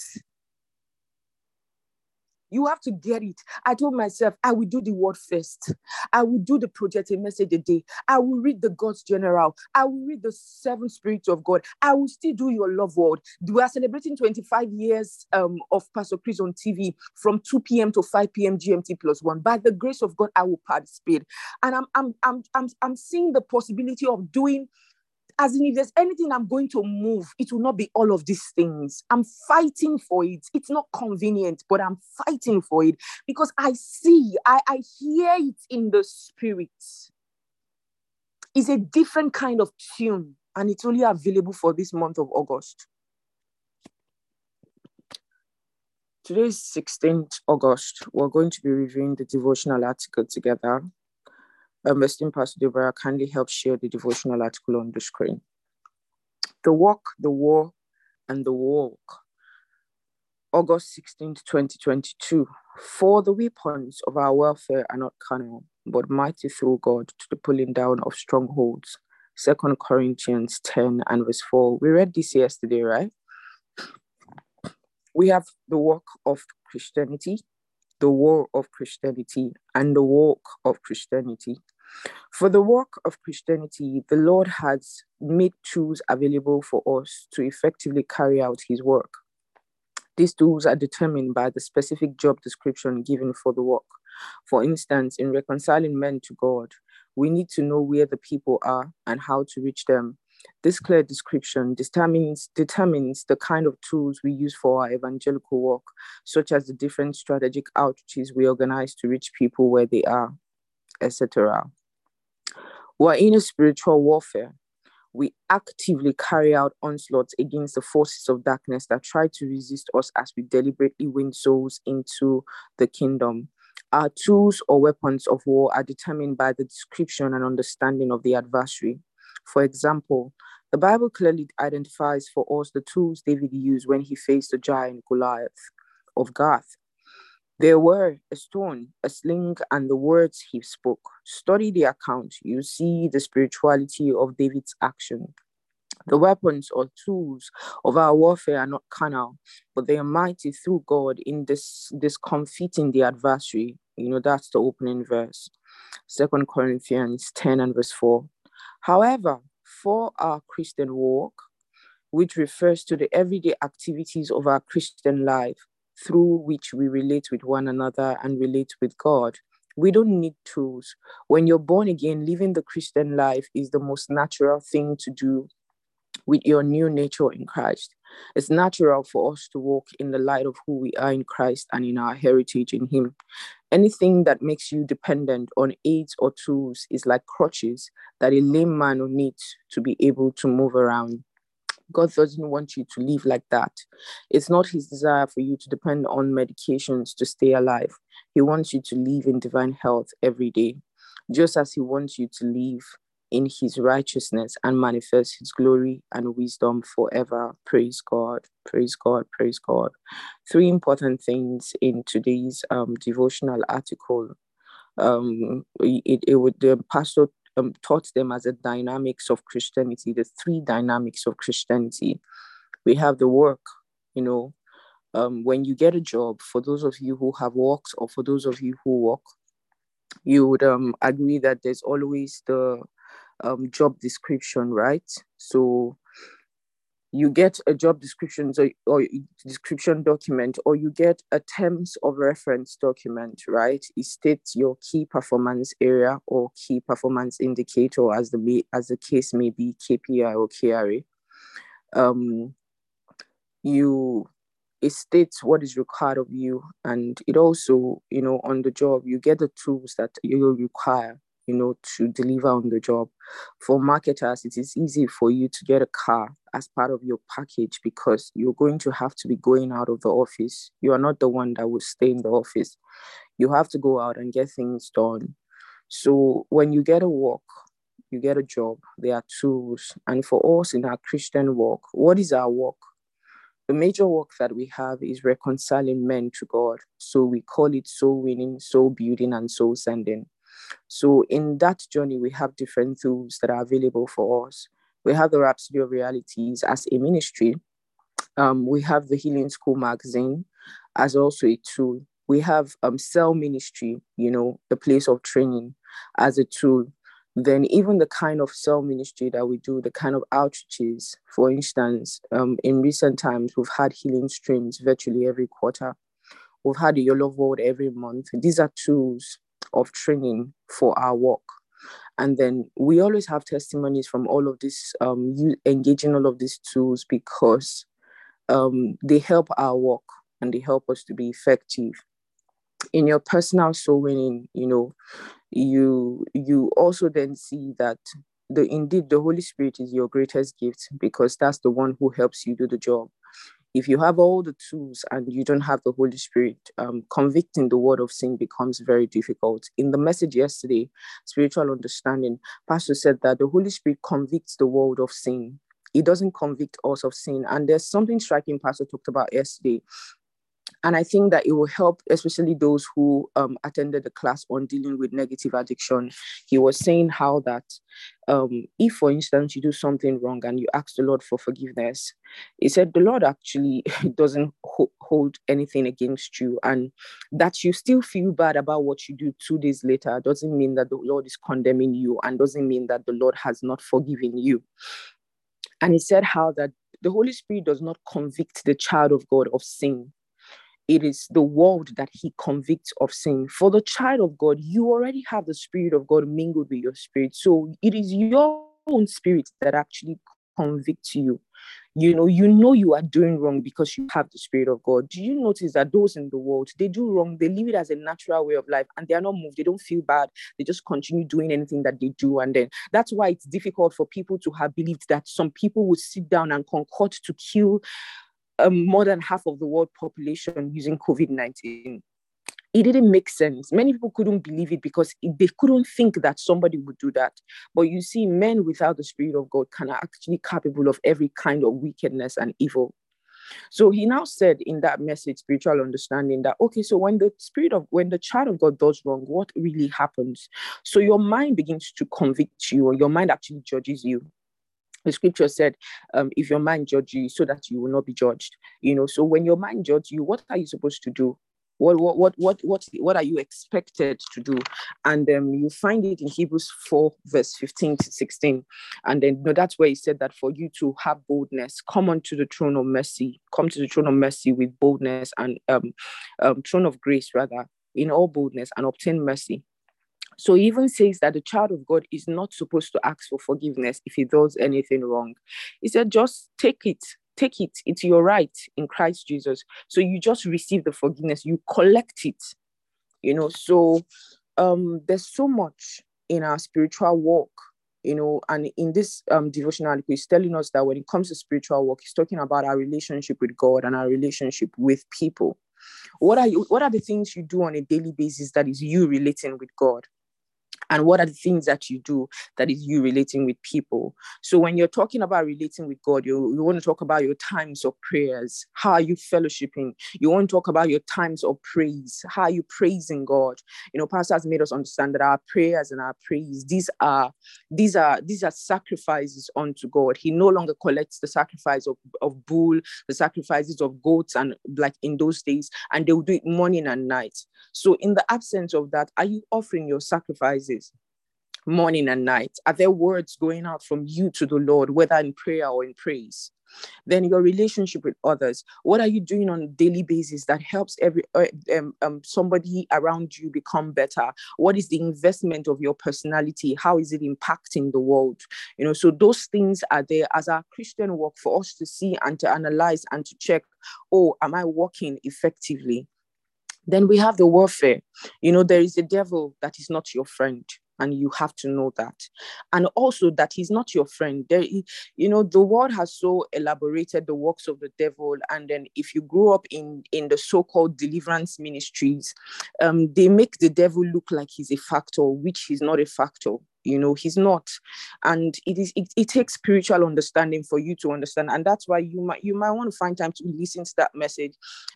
You have to get it. I told myself, I will do the word first. I will do the project a message a day. I will read the God's general. I will read the seven spirits of God. I will still do your love world. We are celebrating 25 years um, of Pastor Chris on TV from 2 p.m. to 5 p.m. GMT plus one. By the grace of God, I will participate. And I'm, I'm, I'm, I'm, I'm seeing the possibility of doing as in if there's anything I'm going to move, it will not be all of these things. I'm fighting for it. It's not convenient, but I'm fighting for it because I see, I, I hear it in the spirit. It's a different kind of tune, and it's only available for this month of August. Today is 16th August. We're going to be reviewing the devotional article together um, esteemed Pastor Deborah kindly help share the devotional article on the screen. The Walk, the War, and the Walk. August 16th, 2022. For the weapons of our warfare are not carnal, but mighty through God to the pulling down of strongholds. Second Corinthians 10 and verse 4. We read this yesterday, right? We have the walk of Christianity, the war of Christianity, and the walk of Christianity. For the work of Christianity, the Lord has made tools available for us to effectively carry out his work. These tools are determined by the specific job description given for the work. For instance, in reconciling men to God, we need to know where the people are and how to reach them. This clear description determines, determines the kind of tools we use for our evangelical work, such as the different strategic outreaches we organize to reach people where they are, etc. We're in a spiritual warfare. We actively carry out onslaughts against the forces of darkness that try to resist us as we deliberately win souls into the kingdom. Our tools or weapons of war are determined by the description and understanding of the adversary. For example, the Bible clearly identifies for us the tools David used when he faced the giant Goliath of Gath there were a stone, a sling, and the words he spoke. Study the account. You see the spirituality of David's action. The weapons or tools of our warfare are not carnal, but they are mighty through God in this discomfiting the adversary. You know, that's the opening verse. Second Corinthians 10 and verse 4. However, for our Christian walk, which refers to the everyday activities of our Christian life, through which we relate with one another and relate with God. We don't need tools. When you're born again, living the Christian life is the most natural thing to do with your new nature in Christ. It's natural for us to walk in the light of who we are in Christ and in our heritage in Him. Anything that makes you dependent on aids or tools is like crutches that a lame man will need to be able to move around. God doesn't want you to live like that. It's not His desire for you to depend on medications to stay alive. He wants you to live in divine health every day, just as He wants you to live in His righteousness and manifest His glory and wisdom forever. Praise God, praise God, praise God. Three important things in today's um, devotional article. Um, it, it would the pastor um, taught them as the dynamics of Christianity, the three dynamics of Christianity. We have the work, you know, um, when you get a job, for those of you who have worked or for those of you who work, you would um, agree that there's always the um, job description, right? So you get a job description or, description document or you get a terms of reference document right? It states your key performance area or key performance indicator as the as the case may be kpi or kra um, you it states what is required of you and it also you know on the job you get the tools that you require you know, to deliver on the job. For marketers, it is easy for you to get a car as part of your package because you're going to have to be going out of the office. You are not the one that will stay in the office. You have to go out and get things done. So when you get a work, you get a job, there are tools. And for us in our Christian walk, what is our work? the major work that we have is reconciling men to God. So we call it soul winning, soul building, and soul sending. So in that journey, we have different tools that are available for us. We have the Rhapsody of Realities as a ministry. Um, we have the Healing School magazine as also a tool. We have um, Cell Ministry, you know, the place of training as a tool then even the kind of cell ministry that we do, the kind of outreaches, for instance, um, in recent times, we've had healing streams virtually every quarter. We've had Your Love World every month. These are tools of training for our work. And then we always have testimonies from all of this, um, you engaging all of these tools because um, they help our work and they help us to be effective. In your personal soul winning, you know, you you also then see that the indeed the holy spirit is your greatest gift because that's the one who helps you do the job if you have all the tools and you don't have the holy spirit um, convicting the word of sin becomes very difficult. In the message yesterday spiritual understanding pastor said that the holy spirit convicts the world of sin. It doesn't convict us of sin. And there's something striking pastor talked about yesterday and I think that it will help, especially those who um, attended the class on dealing with negative addiction. He was saying how that um, if, for instance, you do something wrong and you ask the Lord for forgiveness, he said the Lord actually doesn't ho- hold anything against you, and that you still feel bad about what you do two days later doesn't mean that the Lord is condemning you, and doesn't mean that the Lord has not forgiven you. And he said how that the Holy Spirit does not convict the child of God of sin it is the world that he convicts of sin. For the child of God, you already have the Spirit of God mingled with your spirit. So it is your own spirit that actually convicts you. You know, you know you are doing wrong because you have the Spirit of God. Do you notice that those in the world, they do wrong, they live it as a natural way of life and they are not moved, they don't feel bad, they just continue doing anything that they do. And then that's why it's difficult for people to have believed that some people would sit down and concord to kill um, more than half of the world population using COVID 19. It didn't make sense. Many people couldn't believe it because they couldn't think that somebody would do that. But you see, men without the Spirit of God can actually capable of every kind of wickedness and evil. So he now said in that message, spiritual understanding, that okay, so when the spirit of when the child of God does wrong, what really happens? So your mind begins to convict you, or your mind actually judges you the scripture said um, if your mind judge you so that you will not be judged you know. So when your mind judge you what are you supposed to do? What what what what what, what are you expected to do? And um, you find it in hebrews 4 verse 15 to 16 and then that's where he said that for you to have boldness come onto the throne of mercy come to the throne of mercy with boldness and um, um throne of grace rather in all boldness and obtain mercy so he even says that the child of God is not supposed to ask for forgiveness if he does anything wrong. He said, just take it, take it. It's your right in Christ Jesus. So you just receive the forgiveness, you collect it. You know, so um there's so much in our spiritual walk you know and in this um devotional he's telling us that when it comes to spiritual work he's talking about our relationship with god and our relationship with people what are you what are the things you do on a daily basis that is you relating with god and what are the things that you do that is you relating with people. So when you're talking about relating with god you, you want to talk about your times of prayers. How are you fellowshipping? You want to talk about your times of praise. How are you praising god? You know pastor has made us understand that our prayers and our praise these are these are these are sacrifices unto god. He no longer collects the sacrifice of, of bull the sacrifices of goats and like in those days and they will do it morning and night. So in the absence of that are you offering your sacrifices morning and night? Are there words going out from you to the Lord, whether in prayer or in praise? Then your relationship with others. What are you doing on a daily basis that helps every uh, um, um, somebody around you become better? What is the investment of your personality? How is it impacting the world? You know, so those things are there as our Christian work for us to see and to analyze and to check. Oh, am I working effectively? Then we have the warfare. You know, there is a devil that is not your friend and you have to know that. And also that he's not your friend. There you know the world has so elaborated the works of the devil and then if you grow up in in the so-called deliverance ministries um, they make the devil look like he's a factor which he's not a factor. You know he's not. And it is it, it takes spiritual understanding for you to understand. And that's why you might you might want to find time to listen to that message.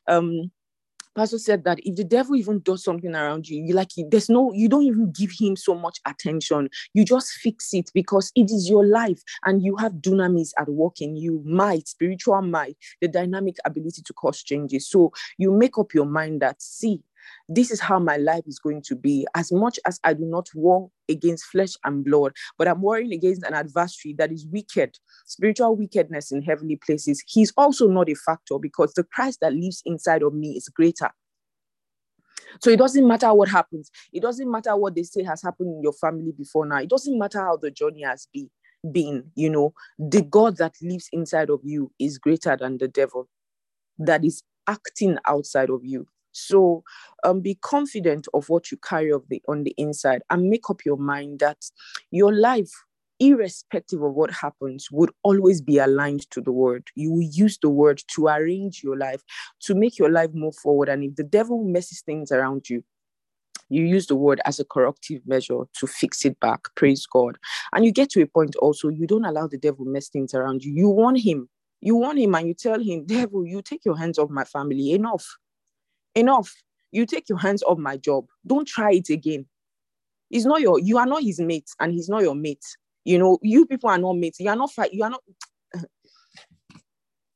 Um pastor said that if the devil even does something around you you like there's no you don't even give him so much attention. You just fix it because it is your life and you have dunamis at work in you might spiritual might the dynamic ability to cause changes. So you make up your mind that see this is how my life is going to be. As much as I do not war against flesh and blood, but I'm warring against an adversary that is wicked, spiritual wickedness in heavenly places. He's also not a factor because the Christ that lives inside of me is greater. So it doesn't matter what happens. It doesn't matter what they say has happened in your family before now. It doesn't matter how the journey has been. Been, you know, the God that lives inside of you is greater than the devil that is acting outside of you. So um, be confident of what you carry of the, on the inside and make up your mind that your life, irrespective of what happens, would always be aligned to the word. You will use the word to arrange your life, to make your life move forward. And if the devil messes things around you, you use the word as a corrective measure to fix it back. Praise God. And you get to a point also, you don't allow the devil mess things around you. You warn him. You warn him and you tell him, Devil, you take your hands off my family. Enough enough. You take your hands off my job. Don't try it again. He's not your, you are not his mate, and he's not your mate. You know, you people are not mates. You are not you are not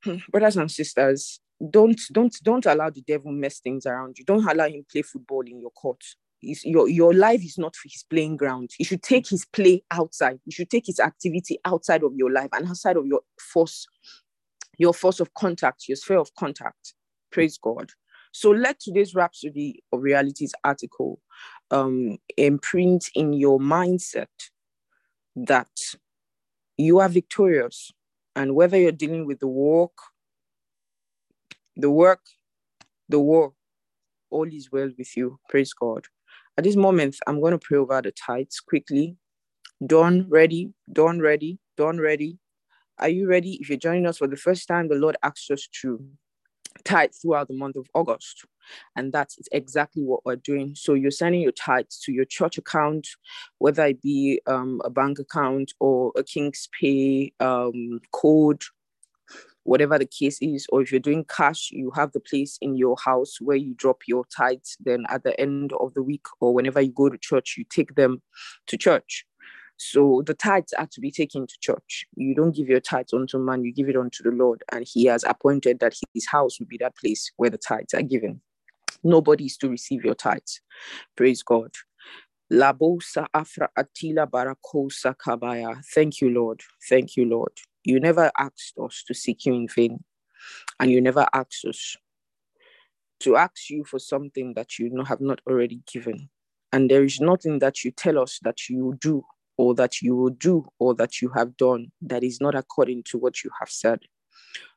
brothers and sisters. Don't don't don't allow the devil mess things around you. Don't allow him play football in your court. Your your life is not his playing ground. You should take his play outside. You should take his activity outside of your life and outside of your force, your force of contact, your sphere of contact. Praise God. So let today's Rhapsody of Realities article um, imprint in your mindset that you are victorious. And whether you're dealing with the work, the work, the war, all is well with you. Praise God. At this moment, I'm going to pray over the tithes quickly. Done, ready, done, ready, done, ready. Are you ready? If you're joining us for the first time, the Lord asks us to tithe throughout the month of August. And that's exactly what we're doing. So you're sending your tithes to your church account, whether it be um, a bank account or a King's Pay um, code, whatever the case is. Or if you're doing cash, you have the place in your house where you drop your tithes. Then at the end of the week or whenever you go to church, you take them to church. So the tithes are to be taken to church. You don't give your tithes unto man, you give it unto the Lord. And he has appointed that his house will be that place where the tithes are given. Nobody is to receive your tithes. Praise God. Labosa afra atila barakosa kabaya. Thank you, Lord. Thank you, Lord. You never asked us to seek you in vain, and you never asked us to ask you for something that you have not already given. And there is nothing that you tell us that you do or that you will do or that you have done that is not according to what you have said.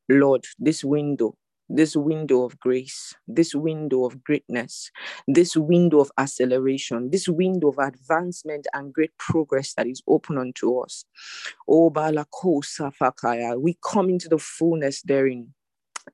Lord, this window, this window of grace, this window of greatness, this window of acceleration, this window of advancement and great progress that is open unto us. Oh, Balakosa Fakaya, we come into the fullness therein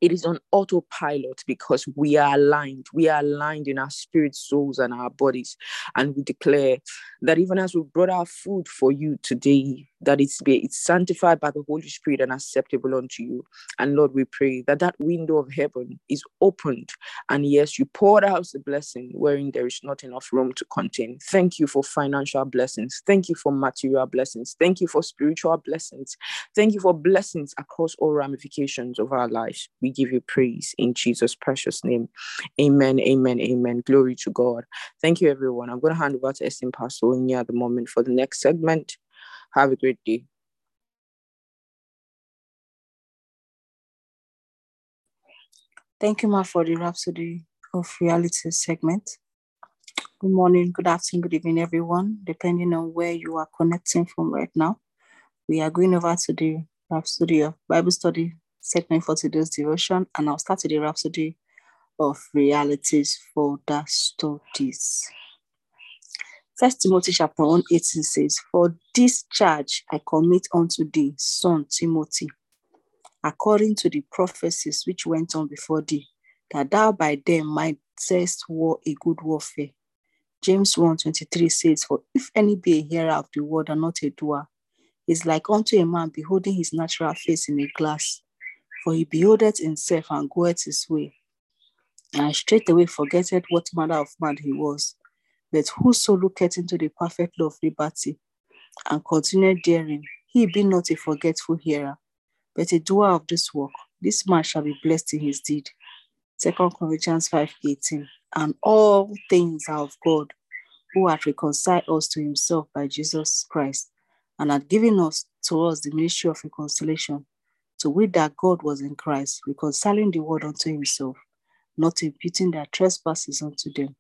it is on autopilot because we are aligned. We are aligned in our spirit, souls, and our bodies. And we declare that even as we brought our food for you today, that it's be it's sanctified by the Holy Spirit and acceptable unto you. And Lord, we pray that that window of heaven is opened, and yes, you poured out the blessing wherein there is not enough room to contain. Thank you for financial blessings. Thank you for material blessings. Thank you for spiritual blessings. Thank you for blessings across all ramifications of our lives. We give you praise in Jesus' precious name. Amen. Amen. Amen. Glory to God. Thank you, everyone. I'm going to hand over to Estin Pastor at the moment for the next segment. Have a great day. Thank you, Ma, for the Rhapsody of Reality segment. Good morning, good afternoon, good evening, everyone, depending on where you are connecting from right now. We are going over to the Rhapsody of Bible Study segment for today's devotion, and I'll start with the Rhapsody of Realities for the studies. First Timothy chapter 1 18 says, For this charge I commit unto thee, son Timothy, according to the prophecies which went on before thee, that thou by them mightest war a good warfare, James 1:23 says, For if any be a hearer of the word and not a doer, is like unto a man beholding his natural face in a glass. For he beholdeth himself and goeth his way, and straightway forgetteth what manner of man he was. But whoso looketh into the perfect law of liberty and continueth therein, he be not a forgetful hearer, but a doer of this work, this man shall be blessed in his deed. 2 Corinthians 5:18. And all things are of God, who hath reconciled us to himself by Jesus Christ, and hath given us to us the ministry of reconciliation, to wit that God was in Christ, reconciling the world unto himself, not imputing their trespasses unto them,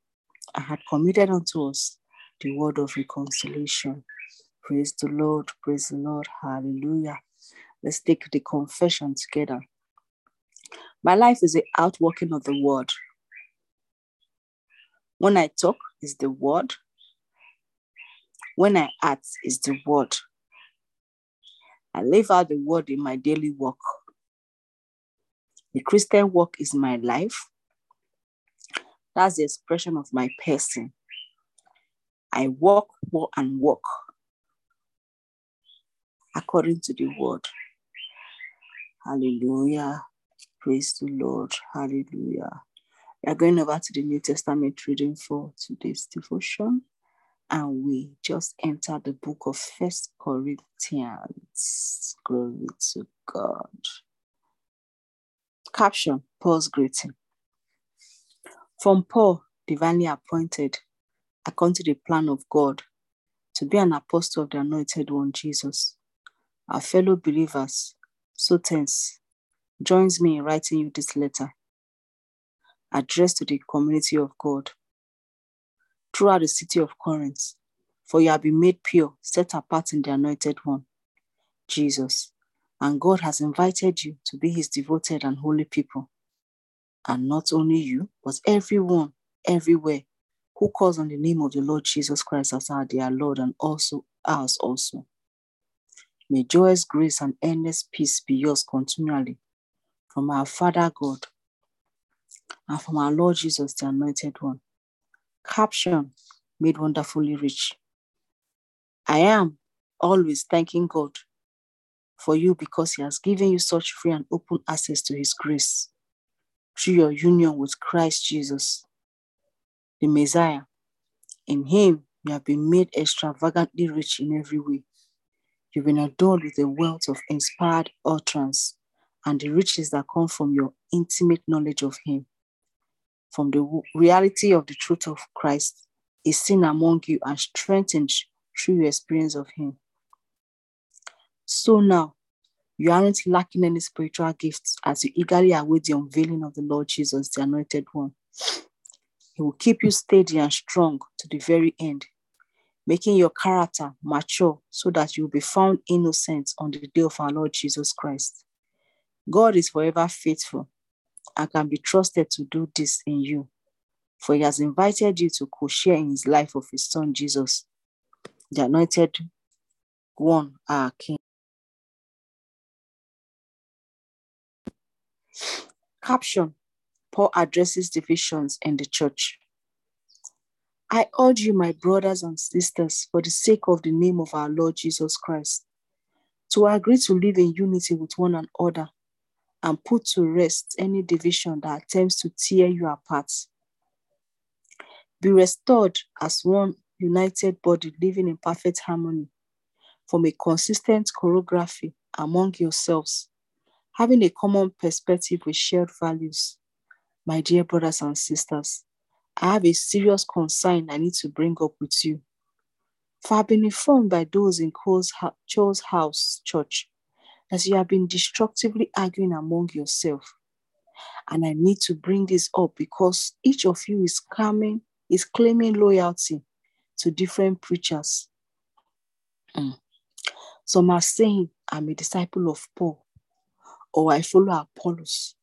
and had committed unto us the word of reconciliation. Praise the Lord, praise the Lord, hallelujah. Let's take the confession together. My life is the outworking of the word. When I talk, is the word. When I act, is the word. I live out the word in my daily work. The Christian work is my life. That's the expression of my person. I walk, walk, and walk according to the word. Hallelujah. Praise the Lord. Hallelujah. We are going over to the New Testament reading for today's devotion. And we just enter the book of First Corinthians. Glory to God. Caption Paul's greeting. From Paul, divinely appointed, according to the plan of God, to be an apostle of the anointed one, Jesus. Our fellow believers, Sosthenes, joins me in writing you this letter, addressed to the community of God. Throughout the city of Corinth, for you have been made pure, set apart in the anointed one, Jesus. And God has invited you to be his devoted and holy people. And not only you, but everyone, everywhere, who calls on the name of the Lord Jesus Christ as our dear Lord and also ours also. May joyous grace and endless peace be yours continually from our Father God and from our Lord Jesus, the Anointed One. Caption made wonderfully rich. I am always thanking God for you because He has given you such free and open access to His grace through your union with Christ Jesus, the Messiah. In Him, you have been made extravagantly rich in every way. You've been adorned with a wealth of inspired utterance and the riches that come from your intimate knowledge of Him. From the reality of the truth of Christ is seen among you and strengthened through your experience of Him. So now, you aren't lacking any spiritual gifts as you eagerly await the unveiling of the Lord Jesus, the Anointed One. He will keep you steady and strong to the very end, making your character mature so that you will be found innocent on the day of our Lord Jesus Christ. God is forever faithful and can be trusted to do this in you, for he has invited you to co share in his life of his son Jesus, the anointed one, our King. Caption Paul addresses divisions in the church. I urge you, my brothers and sisters, for the sake of the name of our Lord Jesus Christ, to agree to live in unity with one another and put to rest any division that attempts to tear you apart. Be restored as one united body living in perfect harmony from a consistent choreography among yourselves, having a common perspective with shared values. My dear brothers and sisters, I have a serious concern I need to bring up with you. For I've been informed by those in Chloe's house church that you have been destructively arguing among yourself. And I need to bring this up because each of you is coming, is claiming loyalty to different preachers. Mm. Some are saying, I'm a disciple of Paul, or I follow Apollos,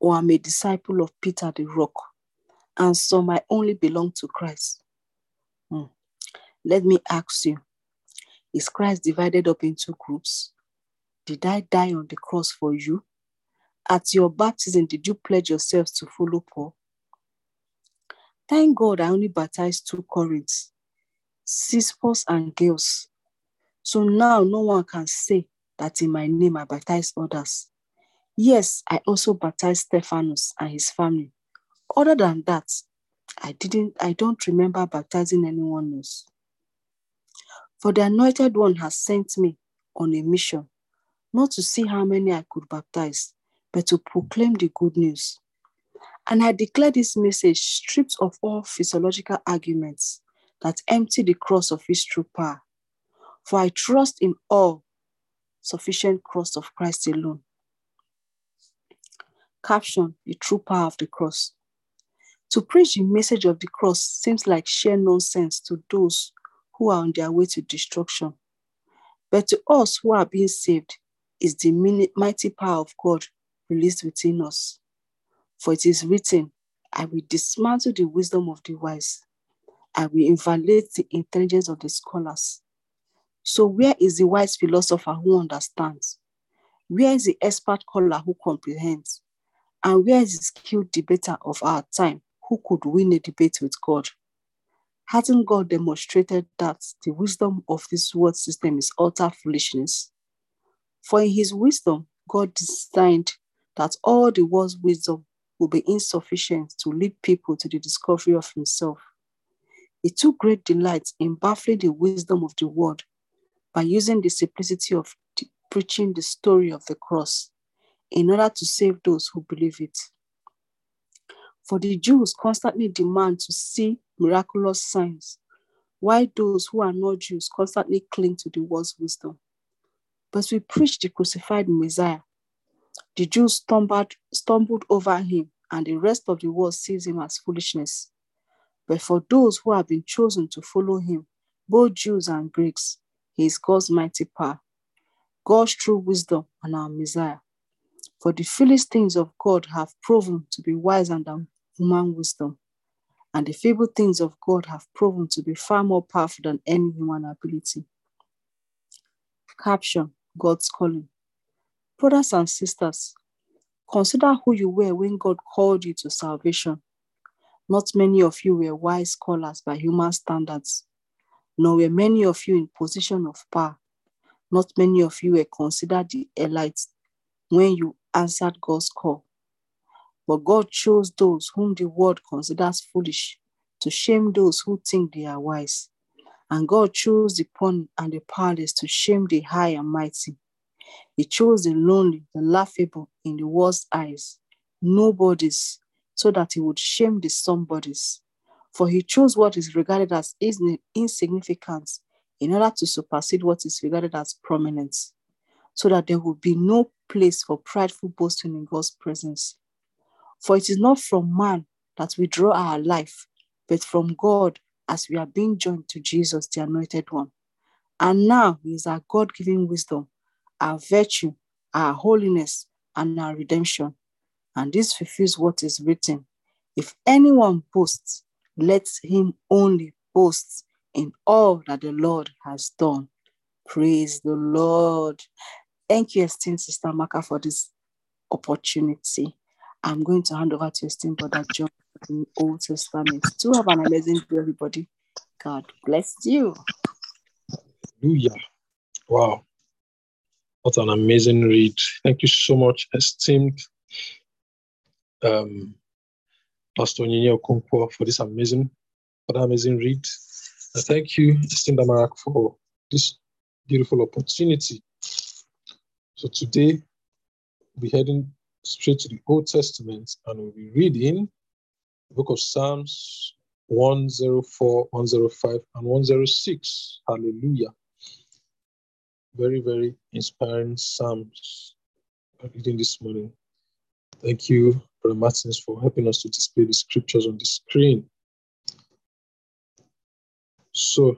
or I'm a disciple of Peter the Rock, and some I only belong to Christ. Mm. Let me ask you, is Christ divided up into groups? Did I die on the cross for you? At your baptism, did you pledge yourselves to follow Paul? Thank God I only baptized two Corinths, Crispus and Gaius. So now no one can say that in my name I baptized others. Yes, I also baptized Stephanas and his family. Other than that, I didn't I don't remember baptizing anyone else. For the anointed one has sent me on a mission, not to see how many I could baptize, but to proclaim the good news. And I declare this message stripped of all physiological arguments that empty the cross of its true power. For I trust in all sufficient cross of Christ alone. Caption The true power of the cross. To preach the message of the cross seems like sheer nonsense to those who are on their way to destruction. But to us who are being saved is the mighty power of God released within us. For it is written, I will dismantle the wisdom of the wise. I will invalidate the intelligence of the scholars. So, where is the wise philosopher who understands? Where is the expert scholar who comprehends? And where is the skilled debater of our time who could win a debate with God? Hasn't God demonstrated that the wisdom of this world system is utter foolishness? For in his wisdom, God designed that all the world's wisdom will be insufficient to lead people to the discovery of himself. He took great delight in baffling the wisdom of the world by using the simplicity of preaching the story of the cross in order to save those who believe it. For the Jews constantly demand to see miraculous signs, while those who are not Jews constantly cling to the world's wisdom. But we preach the crucified Messiah. The Jews stumbled, stumbled over him, and the rest of the world sees him as foolishness. But for those who have been chosen to follow him, both Jews and Greeks, he is God's mighty power, God's true wisdom, and our Messiah. For the foolish things of God have proven to be wiser than human wisdom, and the feeble things of God have proven to be far more powerful than any human ability. Caption God's calling. Brothers and sisters, consider who you were when God called you to salvation. Not many of you were wise scholars by human standards, nor were many of you in position of power. Not many of you were considered the elites when you answered God's call. But God chose those whom the world considers foolish to shame those who think they are wise. And God chose the poor and the powerless to shame the high and mighty. He chose the lonely, the laughable in the world's eyes, nobodies, so that he would shame the somebodies. For he chose what is regarded as insignificant in order to supersede what is regarded as prominent, so that there will be no place for prideful boasting in God's presence. For it is not from man that we draw our life, but from God as we are being joined to Jesus, the anointed one. And now is our God given wisdom, our virtue, our holiness, and our redemption. And this fulfills what is written If anyone boasts, let him only boast in all that the Lord has done. Praise the Lord. Thank you, esteemed Sister Maka, for this opportunity. I'm going to hand over to esteemed brother John in Old Testament. To have an amazing day, everybody. God bless you. Hallelujah. Wow. What an amazing read. Thank you so much, esteemed um, Pastor Nyinye Okonkwo, for this amazing, for that amazing read. And thank you, esteemed Amarak, for this beautiful opportunity. So today, we're heading straight to the Old Testament and we'll be reading the book of Psalms 104, 105, and 106. Hallelujah. Very, very inspiring Psalms reading this morning. Thank you, Brother Martins, for helping us to display the scriptures on the screen. So,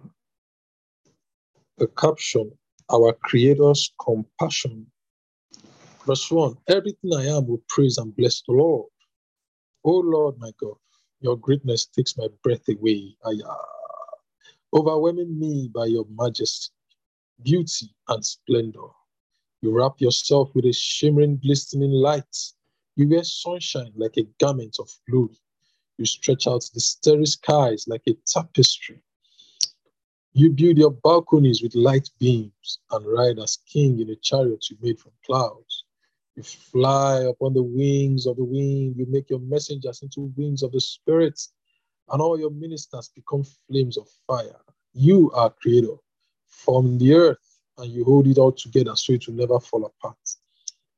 the caption Our Creator's compassion Verse 1 Everything I am will praise and bless the Lord. Oh Lord, my God, your greatness takes my breath away. Ayah. Overwhelming me by your majesty, beauty, and splendor. You wrap yourself with a shimmering, glistening light. You wear sunshine like a garment of glory. You stretch out the starry skies like a tapestry. You build your balconies with light beams and ride as king in a chariot you made from clouds. You fly upon the wings of the wind. You make your messengers into wings of the spirit, and all your ministers become flames of fire. You are creator from the earth, and you hold it all together so it will never fall apart.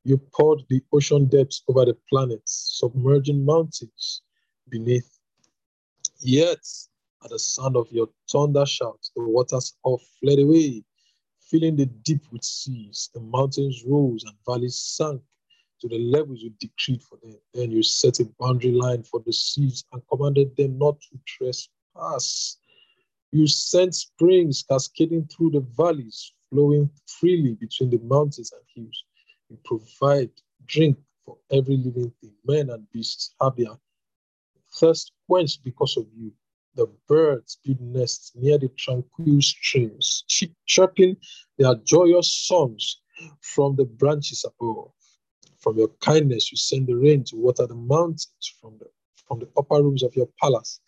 You poured the ocean depths over the planets, submerging mountains beneath. Yet, at the sound of your thunder shout, the waters all fled away, filling the deep with seas. The mountains rose and valleys sank to the levels you decreed for them. Then you set a boundary line for the seas and commanded them not to trespass. You sent springs cascading through the valleys, flowing freely between the mountains and hills. You provide drink for every living thing. Men and beasts have their thirst quenched because of you. The birds build nests near the tranquil streams, chirping their joyous songs from the branches above. From your kindness, you send the rain to water the mountains from the, from the upper rooms of your palace.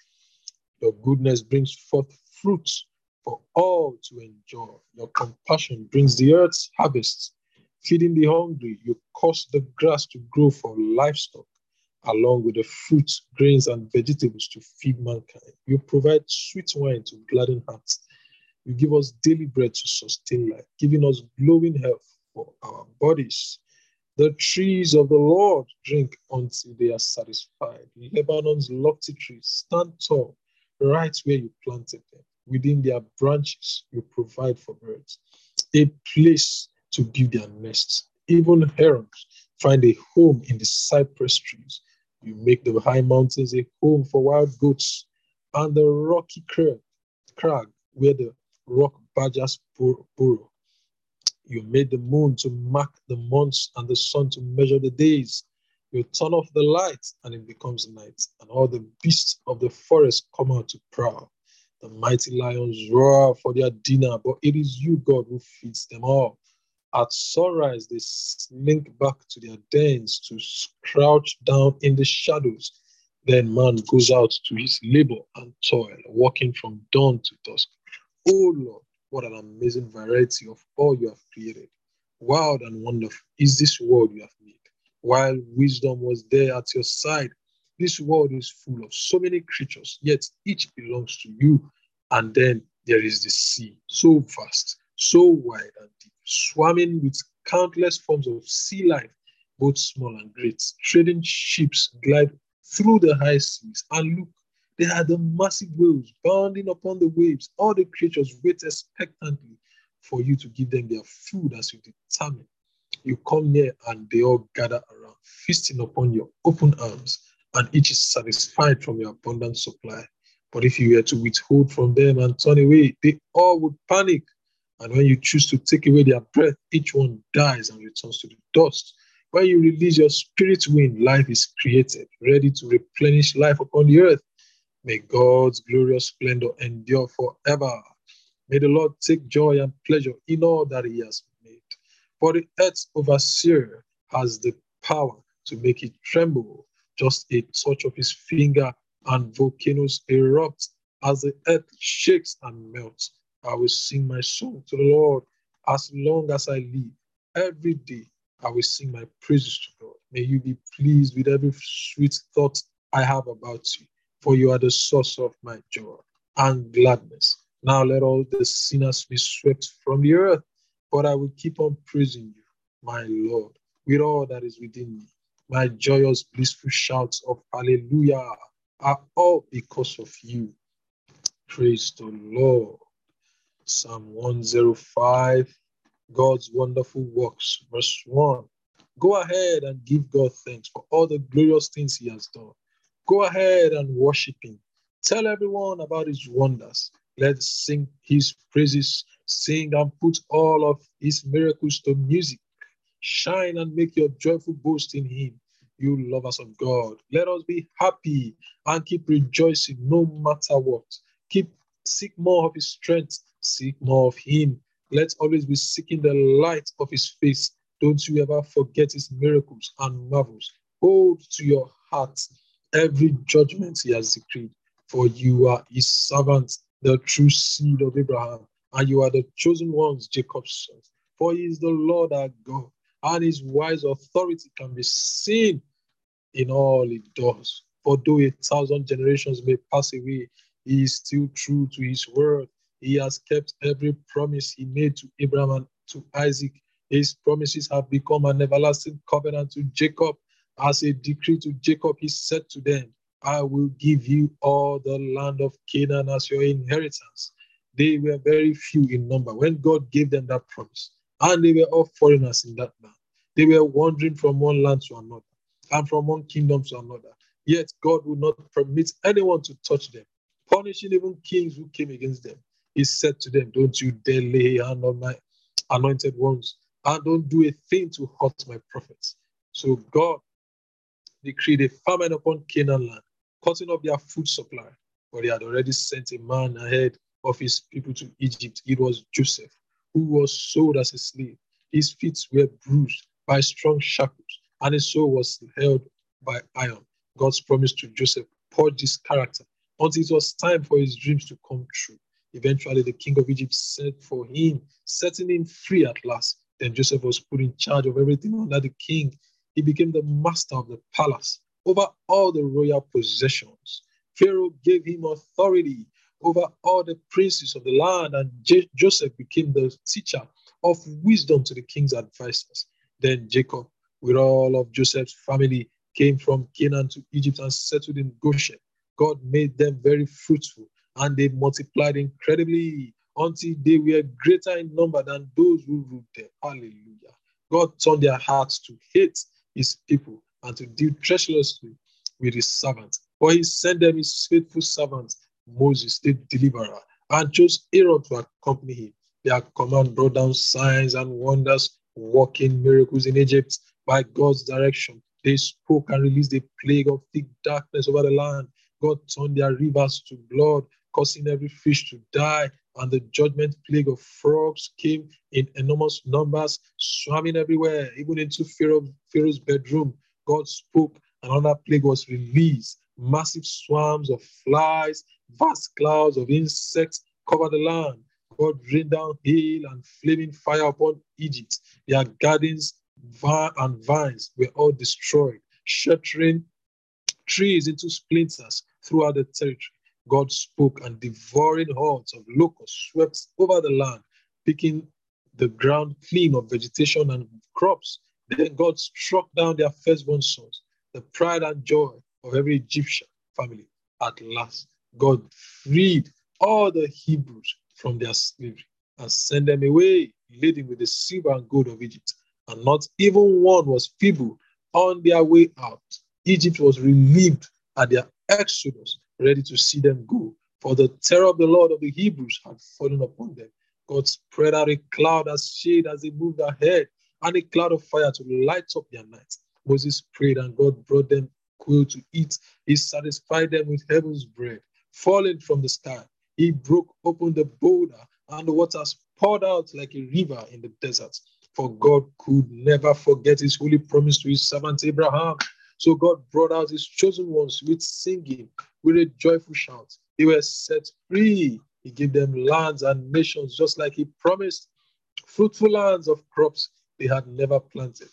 Your goodness brings forth fruits for all to enjoy. Your compassion brings the earth's harvests. Feeding the hungry, you cause the grass to grow for livestock, along with the fruits, grains, and vegetables to feed mankind. You provide sweet wine to gladden hearts. You give us daily bread to sustain life, giving us glowing health for our bodies. The trees of the Lord drink until they are satisfied. Lebanon's lofty trees stand tall right where you planted them. Within their branches, you provide for birds a place to build their nests. Even herons find a home in the cypress trees. You make the high mountains a home for wild goats and the rocky crag, crag where the rock badgers burrow. You made the moon to mark the months and the sun to measure the days. You turn off the light and it becomes night, and all the beasts of the forest come out to prowl. The mighty lions roar for their dinner, but it is you, God, who feeds them all. At sunrise, they slink back to their dens to crouch down in the shadows. Then man goes out to his labor and toil, working from dawn to dusk. Oh Lord, what an amazing variety of all you have created. Wild and wonderful is this world you have made. While wisdom was there at your side, this world is full of so many creatures, yet each belongs to you. And then there is the sea, so vast, so wide and deep, swarming with countless forms of sea life, both small and great. Trading ships glide through the high seas, and look, they are the massive whales bounding upon the waves. All the creatures wait expectantly for you to give them their food as you determine. You come near and they all gather around, feasting upon your open arms, and each is satisfied from your abundant supply. But if you were to withhold from them and turn away, they all would panic. And when you choose to take away their breath, each one dies and returns to the dust. When you release your spirit wind, life is created, ready to replenish life upon the earth. May God's glorious splendor endure forever. May the Lord take joy and pleasure in all that He has made. For the earth's overseer has the power to make it tremble. Just a touch of his finger, and volcanoes erupt as the earth shakes and melts. I will sing my song to the Lord as long as I live. Every day I will sing my praises to God. May you be pleased with every sweet thought I have about you, for you are the source of my joy and gladness. Now let all the sinners be swept from the earth, but I will keep on praising you, my Lord, with all that is within me. My joyous, blissful shouts of hallelujah are all because of you. Praise the Lord. Psalm 105, God's wonderful works, verse 1. Go ahead and give God thanks for all the glorious things He has done. Go ahead and worship Him. Tell everyone about His wonders. Let's sing His praises, sing and put all of His miracles to music. Shine and make your joyful boast in Him, you lovers of God. Let us be happy and keep rejoicing no matter what. Keep seek more of His strength, seek more of Him. Let's always be seeking the light of His face. Don't you ever forget His miracles and marvels. Hold to your heart every judgment he has decreed. For you are his servant, the true seed of Abraham, and you are the chosen ones, Jacob's sons. For he is the Lord our God, and his wise authority can be seen in all he does. For though a thousand generations may pass away, he is still true to his word. He has kept every promise he made to Abraham and to Isaac. His promises have become an everlasting covenant to Jacob. As a decree to Jacob, he said to them, I will give you all the land of Canaan as your inheritance. They were very few in number when God gave them that promise, and they were all foreigners in that land. They were wandering from one land to another and from one kingdom to another. Yet God would not permit anyone to touch them, punishing even kings who came against them. He said to them, Don't you dare lay hand on my anointed ones, and don't do a thing to hurt my prophets. So God decreed a famine upon Canaan land, cutting up their food supply. For he had already sent a man ahead of his people to Egypt. It was Joseph, who was sold as a slave. His feet were bruised by strong shackles, and his soul was held by iron. God's promise to Joseph poured his character until it was time for his dreams to come true. Eventually, the king of Egypt sent for him, setting him free at last. Then Joseph was put in charge of everything under the king. He became the master of the palace over all the royal possessions. Pharaoh gave him authority over all the princes of the land, and J- Joseph became the teacher of wisdom to the king's advisors. Then Jacob, with all of Joseph's family, came from Canaan to Egypt and settled in Goshen. God made them very fruitful, and they multiplied incredibly until they were greater in number than those who ruled them. Hallelujah. God turned their hearts to hate his people and to deal treacherously with his servants. For he sent them his faithful servant, Moses, the deliverer, and chose Aaron to accompany him. Their command brought down signs and wonders, working miracles in Egypt by God's direction. They spoke and released a plague of thick darkness over the land. God turned their rivers to blood, causing every fish to die. And the judgment plague of frogs came in enormous numbers, swarming everywhere, even into Pharaoh, Pharaoh's bedroom. God spoke, and another plague was released. Massive swarms of flies, vast clouds of insects covered the land. God rained down hail and flaming fire upon Egypt. Their gardens and vines were all destroyed, shattering trees into splinters throughout the territory. God spoke, and devouring hordes of locusts swept over the land, picking the ground clean of vegetation and crops. Then God struck down their firstborn sons, the pride and joy of every Egyptian family. At last, God freed all the Hebrews from their slavery and sent them away, laden with the silver and gold of Egypt. And not even one was feeble on their way out. Egypt was relieved at their exodus, ready to see them go. For the terror of the Lord of the Hebrews had fallen upon them. God spread out a cloud as shade as they moved ahead, and a cloud of fire to light up their night. Moses prayed, and God brought them quail to eat. He satisfied them with heaven's bread, falling from the sky. He broke open the boulder, and the waters poured out like a river in the desert. For God could never forget his holy promise to his servant Abraham. So God brought out his chosen ones with singing, with a joyful shout. They were set free. He gave them lands and nations, just like he promised, fruitful lands of crops they had never planted.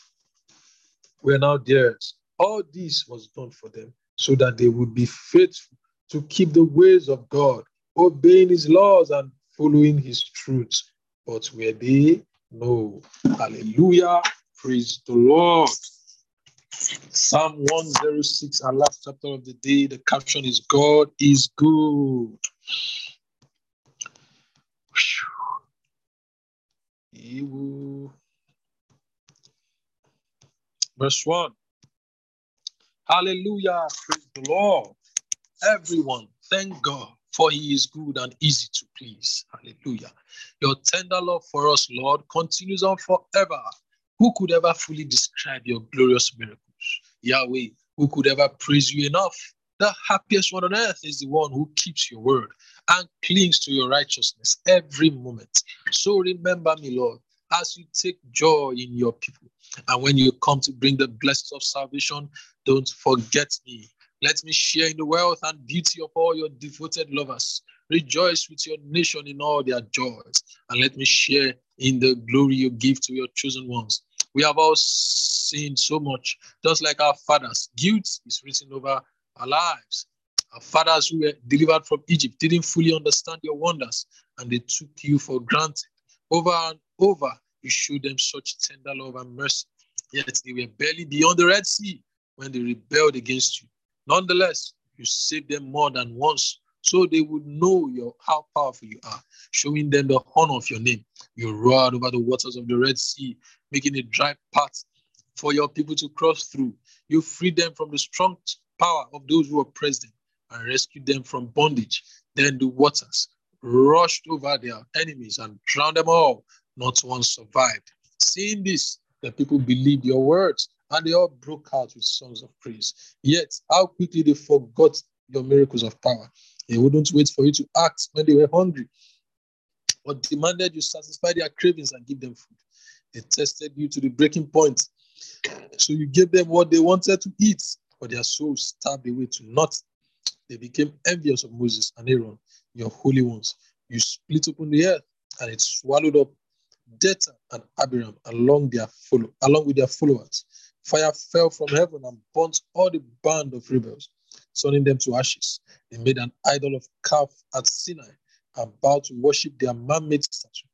We are now theirs. All this was done for them so that they would be faithful to keep the ways of God, obeying his laws and following his truths. But were they? No. Hallelujah. Praise the Lord. Psalm 106, our last chapter of the day. The caption is God is good. Verse 1. Hallelujah. Praise the Lord. Everyone, thank God, for he is good and easy to please. Hallelujah. Your tender love for us, Lord, continues on forever. Who could ever fully describe your glorious miracles? Yahweh, who could ever praise you enough? The happiest one on earth is the one who keeps your word and clings to your righteousness every moment. So remember me, Lord, as you take joy in your people. And when you come to bring the blessings of salvation, don't forget me. Let me share in the wealth and beauty of all your devoted lovers. Rejoice with your nation in all their joys, and let me share in the glory you give to your chosen ones. We have all sinned so much, just like our fathers. Guilt is written over our lives. Our fathers who were delivered from Egypt didn't fully understand your wonders, and they took you for granted. Over and over, you showed them such tender love and mercy. Yet they were barely beyond the Red Sea when they rebelled against you. Nonetheless, you saved them more than once so they would know your how powerful you are, showing them the honor of your name. You roared over the waters of the Red Sea, making a dry path for your people to cross through. You freed them from the strong power of those who oppressed them and rescued them from bondage. Then the waters rushed over their enemies and drowned them all. Not one survived. Seeing this, the people believed your words and they all broke out with songs of praise. Yet, how quickly they forgot your miracles of power. They wouldn't wait for you to act when they were hungry, but demanded you satisfy their cravings and give them food. They tested you to the breaking point. So you gave them what they wanted to eat, but their souls stabbed away to nothing. They became envious of Moses and Aaron, your holy ones. You split open the earth, and it swallowed up Dathan and Abiram along their follow, along with their followers. Fire fell from heaven and burnt all the band of rebels turning them to ashes. They made an idol of calf at Sinai and vowed to worship their man-made statue.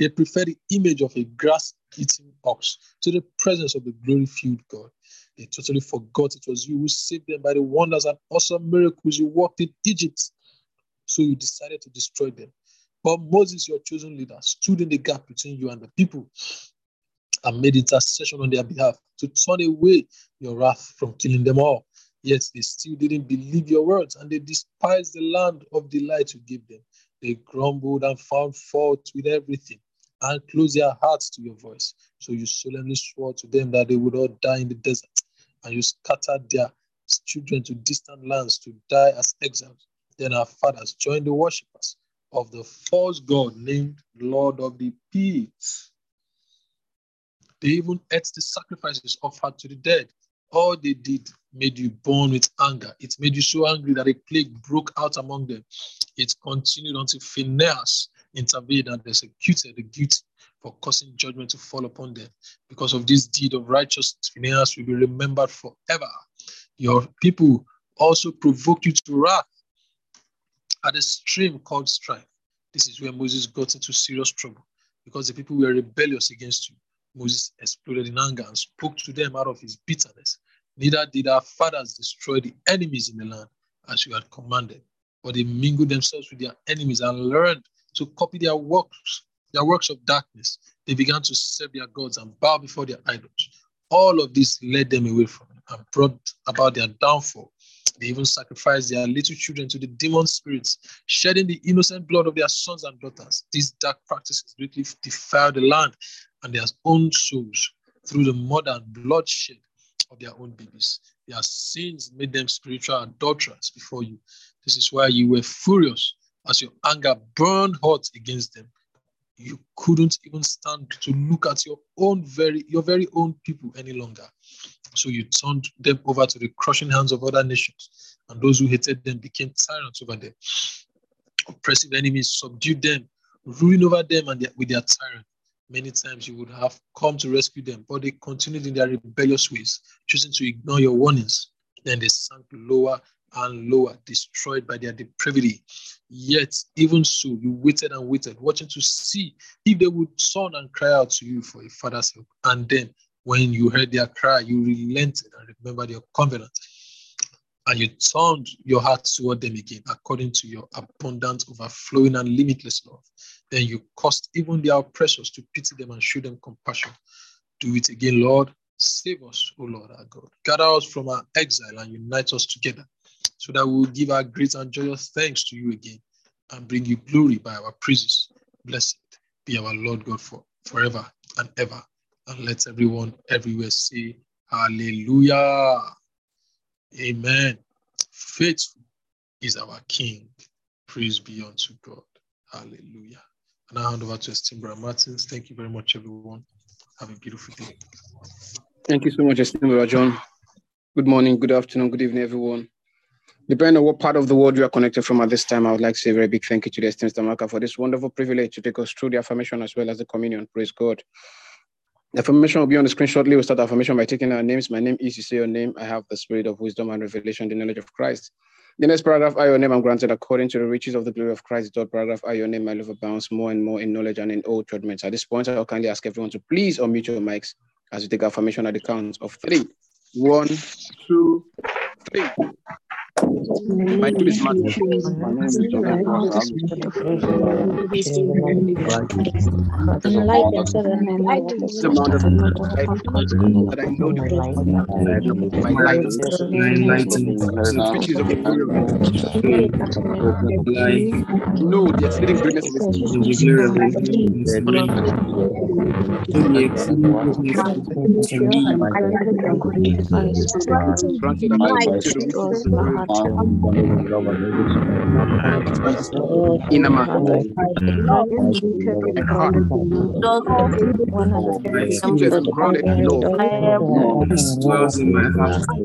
They preferred the image of a grass-eating ox to the presence of the glory-filled God. They totally forgot it was you who saved them by the wonders and awesome miracles you worked in Egypt. So you decided to destroy them. But Moses, your chosen leader, stood in the gap between you and the people and made intercession on their behalf to turn away your wrath from killing them all. Yet they still didn't believe your words and they despised the land of delight you gave them. They grumbled and found fault with everything and close their hearts to your voice. So you solemnly swore to them that they would all die in the desert, and you scattered their children to distant lands to die as exiles. Then our fathers joined the worshippers of the false god named Lord of the Pits. They even ate the sacrifices offered to the dead all they did made you burn with anger. It made you so angry that a plague broke out among them. It continued until Phinehas intervened and executed the guilty for causing judgment to fall upon them. Because of this deed of righteousness, Phinehas will be remembered forever. Your people also provoked you to wrath at a stream called strife. This is where Moses got into serious trouble because the people were rebellious against you. Moses exploded in anger and spoke to them out of his bitterness. Neither did our fathers destroy the enemies in the land as you had commanded, but they mingled themselves with their enemies and learned to copy their works, their works of darkness. They began to serve their gods and bow before their idols. All of this led them away from him and brought about their downfall. They even sacrificed their little children to the demon spirits, shedding the innocent blood of their sons and daughters. These dark practices greatly defiled the land and their own souls through the murder and bloodshed of their own babies. Their sins made them spiritual adulterers before you. This is why you were furious as your anger burned hot against them. You couldn't even stand to look at your own very your very own people any longer. So you turned them over to the crushing hands of other nations, and those who hated them became tyrants over them. Oppressive enemies subdued them, ruling over them and their, with their tyrant. Many times you would have come to rescue them, but they continued in their rebellious ways, choosing to ignore your warnings. Then they sank lower and lower, destroyed by their depravity. Yet, even so, you waited and waited, watching to see if they would turn and cry out to you for a father's help. And then, when you heard their cry, you relented and remembered your covenant and you turned your heart toward them again according to your abundant, overflowing, and limitless love. Then you caused even their oppressors to pity them and show them compassion. Do it again, Lord. Save us, O Lord our God. Gather us from our exile and unite us together so that we will give our great and joyous thanks to you again and bring you glory by our praises. Blessed be our Lord God for forever and ever. And let everyone everywhere say, Hallelujah. Amen. Faithful is our King. Praise be unto God. Hallelujah. And I hand over to Esteem Martins. Thank you very much, everyone. Have a beautiful day. Thank you so much, Esteem John. Good morning, good afternoon, good evening, everyone. Depending on what part of the world you are connected from at this time, I would like to say a very big thank you to the esteemed Stamaka for this wonderful privilege to take us through the affirmation as well as the communion. Praise God. The affirmation will be on the screen shortly. We'll start the affirmation by taking our names. My name is, you say your name. I have the spirit of wisdom and revelation, the knowledge of Christ. The next paragraph, I, your name, I'm granted according to the riches of the glory of Christ. The third paragraph, I, your name, my love abounds more and more in knowledge and in all judgments. At this point, I'll kindly ask everyone to please unmute your mics as we take affirmation at the count of three. One, two, three. My name is Matthew. The amount of that I know the my life is of the glory of No, the exceeding greatness of Inama. Scriptures are grounded in law. This dwells in my heart. Rooted and grounded in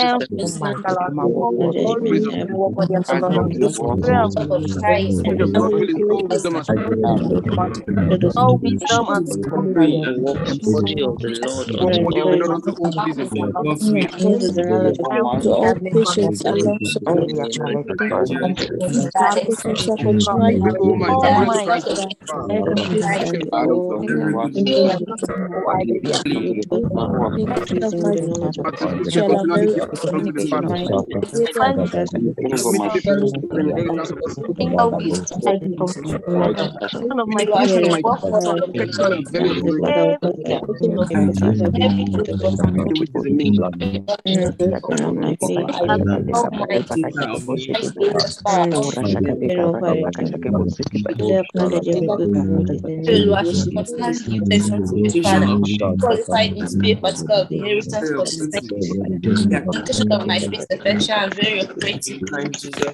more and more in knowledge and in all judgment. Only All wisdom and to all patience and long suffering. Inheritance for the saints. Education of my faith, affection, and very operating.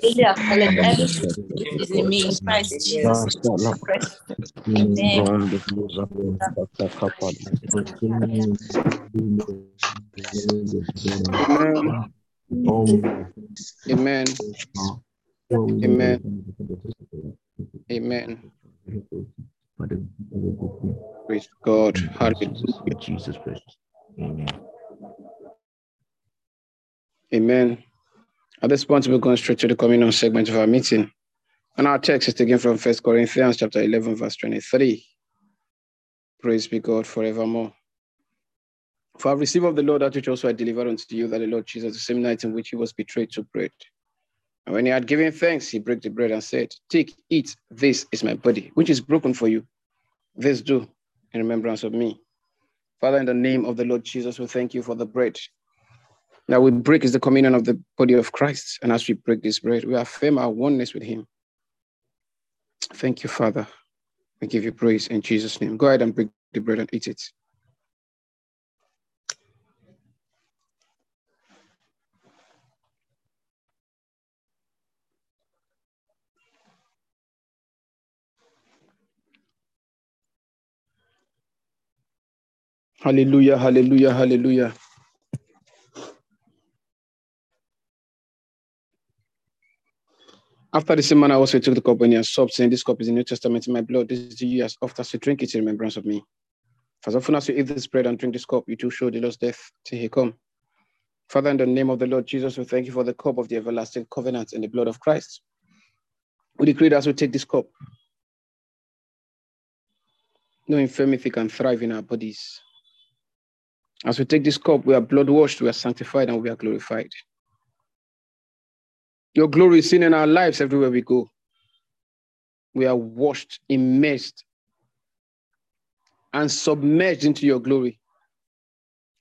Daily acknowledge everything that is in me in Christ Jesus. Amen. Amen. Amen. Amen. Praise God. Hallelujah. Jesus Christ. Amen. Amen. At this point, we're going straight to the communion segment of our meeting. And our text is taken from First Corinthians chapter 11, verse 23. Praise be God forevermore. For I received of the Lord that which also I delivered unto you, that the Lord Jesus, the same night in which he was betrayed, took bread. And when he had given thanks, he broke the bread and said, Take, eat, this is my body, which is broken for you. This do in remembrance of me. Father, in the name of the Lord Jesus, we thank you for the bread. That we break is the communion of the body of Christ. And as we break this bread, we affirm our oneness with him. Thank you, Father. We give you praise in Jesus' name. Go ahead and break the bread and eat it. Hallelujah, hallelujah, hallelujah. After the same manner, also took the cup when he had saying, This cup is the New Testament in my blood. This is you as oft as you drink it in remembrance of me. For as often as you eat this bread and drink this cup, you too show the Lord's death till he come. Father, in the name of the Lord Jesus, we thank you for the cup of the everlasting covenant and the blood of Christ. We decree that as we take this cup, no infirmity can thrive in our bodies. As we take this cup, we are blood washed, we are sanctified, and we are glorified. Your glory is seen in our lives everywhere we go. We are washed, immersed, and submerged into your glory.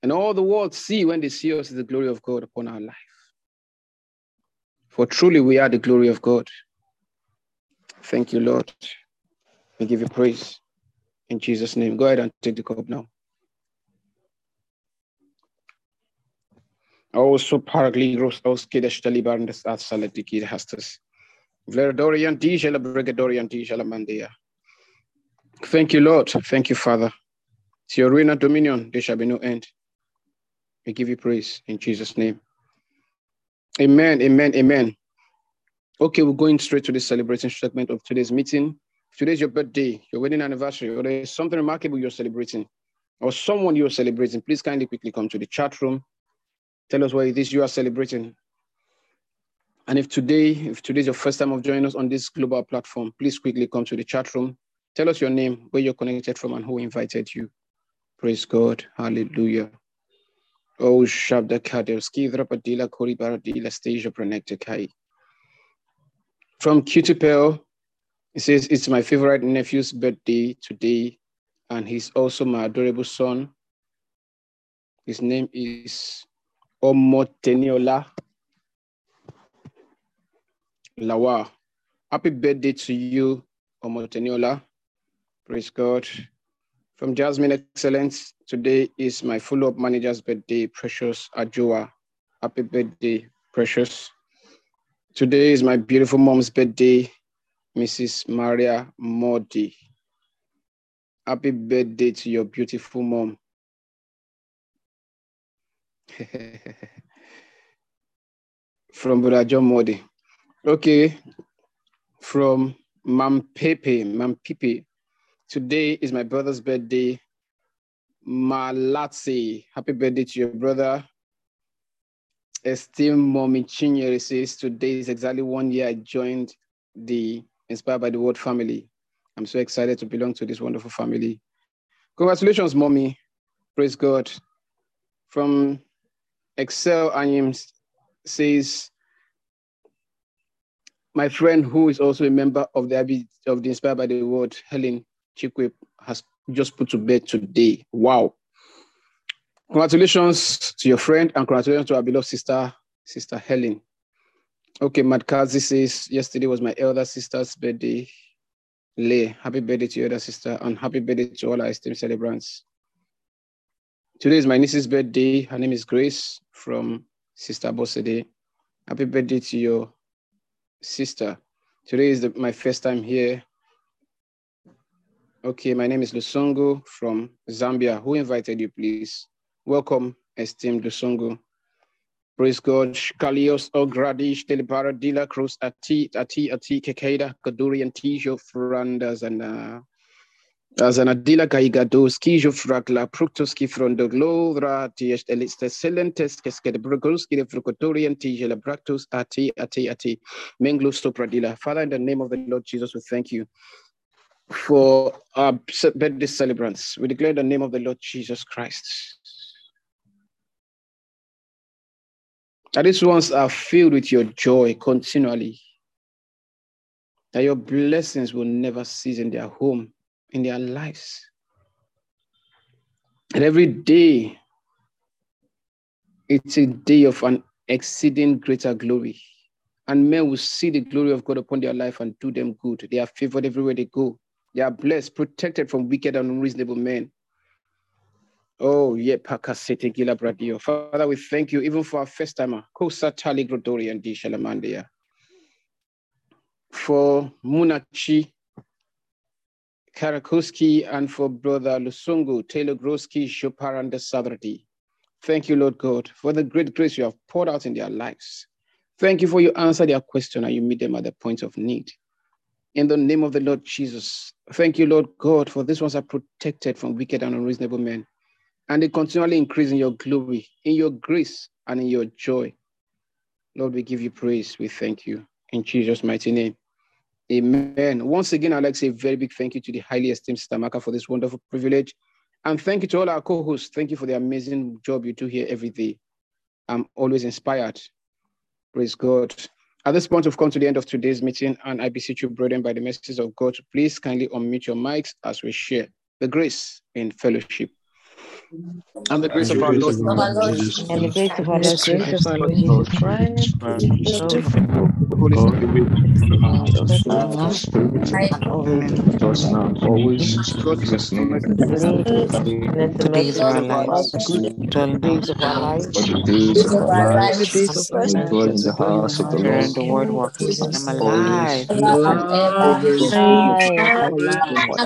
And all the world see when they see us is the glory of God upon our life. For truly we are the glory of God. Thank you, Lord. We give you praise in Jesus' name. Go ahead and take the cup now. Also paragligros os kidestalibandes at salatikid hastas. Verdorian dijala brigadorian dijala mandia. Thank you, Lord. Thank you, Father. To your reign and dominion, there shall be no end. We give you praise in Jesus' name. Amen, amen, amen. Okay, we're going straight to the celebrating segment of today's meeting. Today's your birthday, your wedding anniversary, or there's something remarkable you're celebrating, or someone you're celebrating, please kindly quickly come to the chat room. Tell us what it is you are celebrating. And if today, if today is your first time of joining us on this global platform, please quickly come to the chat room. Tell us your name, where you're connected from, and who invited you. Praise God. Hallelujah. Oh, Shabda Kadevski, Drapadila Koribaradila Stage of Kai. From Cutipel, it says, It's my favorite nephew's birthday today, and he's also my adorable son. His name is Omoteniola Lawa. Happy birthday to you, Omoteniola. Praise God. From Jasmine Excellence, today is my follow-up manager's birthday, Precious Ajua. Happy birthday, Precious. Today is my beautiful mom's birthday, Mrs. Maria Modi. Happy birthday to your beautiful mom. From Brother John Modi. Okay. From Mam Pepe, Mam Pepe. Today is my brother's birthday. Malatsi. Happy birthday to your brother. Esteemed Mommy Chinyere says, today is exactly one year I joined the Inspired by the Word family. I'm so excited to belong to this wonderful family. Congratulations, Mommy. Praise God. From Excel Anyim says, my friend who is also a member of the of the Inspired by the Word, Helen, Chikwe has just put to bed today. Wow. Congratulations to your friend and congratulations to our beloved sister, Sister Helen. Okay, Madkazi says, yesterday was my elder sister's birthday. Lay, happy birthday to your elder sister and happy birthday to all our esteemed celebrants. Today is my niece's birthday. Her name is Grace from Sister Bosede. Happy birthday to your sister. Today is the, my first time here Okay, my name is Lusongo from Zambia. Who invited you, please? Welcome, esteemed Lusongo. Praise God. Kalios Ogradish Delibara Dila Cruz Ati Ati Ati Kekeda Kadurian Tijo Frandas and as an adila kaigado skijo fragla fructoski frondo glodra tiest eliste silentes keske de brugolski de frucotorian tijela bractus ati ati ati menglo stopradila. Father, in the name of the Lord Jesus, we thank you for our birthday celebrants. We declare the name of the Lord Jesus Christ. That these ones are filled with your joy continually. That your blessings will never cease in their home, in their lives. And every day, it's a day of an exceeding greater glory. And men will see the glory of God upon their life and do them good. They are favored everywhere they go. They are blessed, protected from wicked and unreasonable men. Oh, yeah, Pakasete Gila Bradio. Father, we thank you even for our first timer, Kosa Tali Grodori and D Shalamandia. For Munachi Karakoski and for Brother Lusungu, Taylor Groski, Shoparanda Sadrati. Thank you, Lord God, for the great grace you have poured out in their lives. Thank you for you answer their question and you meet them at the point of need in the name of the Lord Jesus. Thank you, Lord God, for these ones are protected from wicked and unreasonable men. And they continually increase in your glory, in your grace, and in your joy. Lord, we give you praise. We thank you. In Jesus' mighty name. Amen. Once again, I'd like to say a very big thank you to the highly esteemed Stamaka for this wonderful privilege. And thank you to all our co-hosts. Thank you for the amazing job you do here every day. I'm always inspired. Praise God. At this point, we've come to the end of today's meeting, and I beseech you, brethren, by the messages of God, please kindly unmute your mics as we share the grace in fellowship. And the grace of our Lord And the grace of our Lord grace Jesus of our Lord Christ, Jesus Christ, the love of the Holy Spirit, always Just now and always. God Jesus' name. live and let the the days of mercy our of lives. us the days of our life. For the days of our all lives, the days of our we life, dwell in the house of the Here Lord in the word works. I'm always. alive. alive alive forever.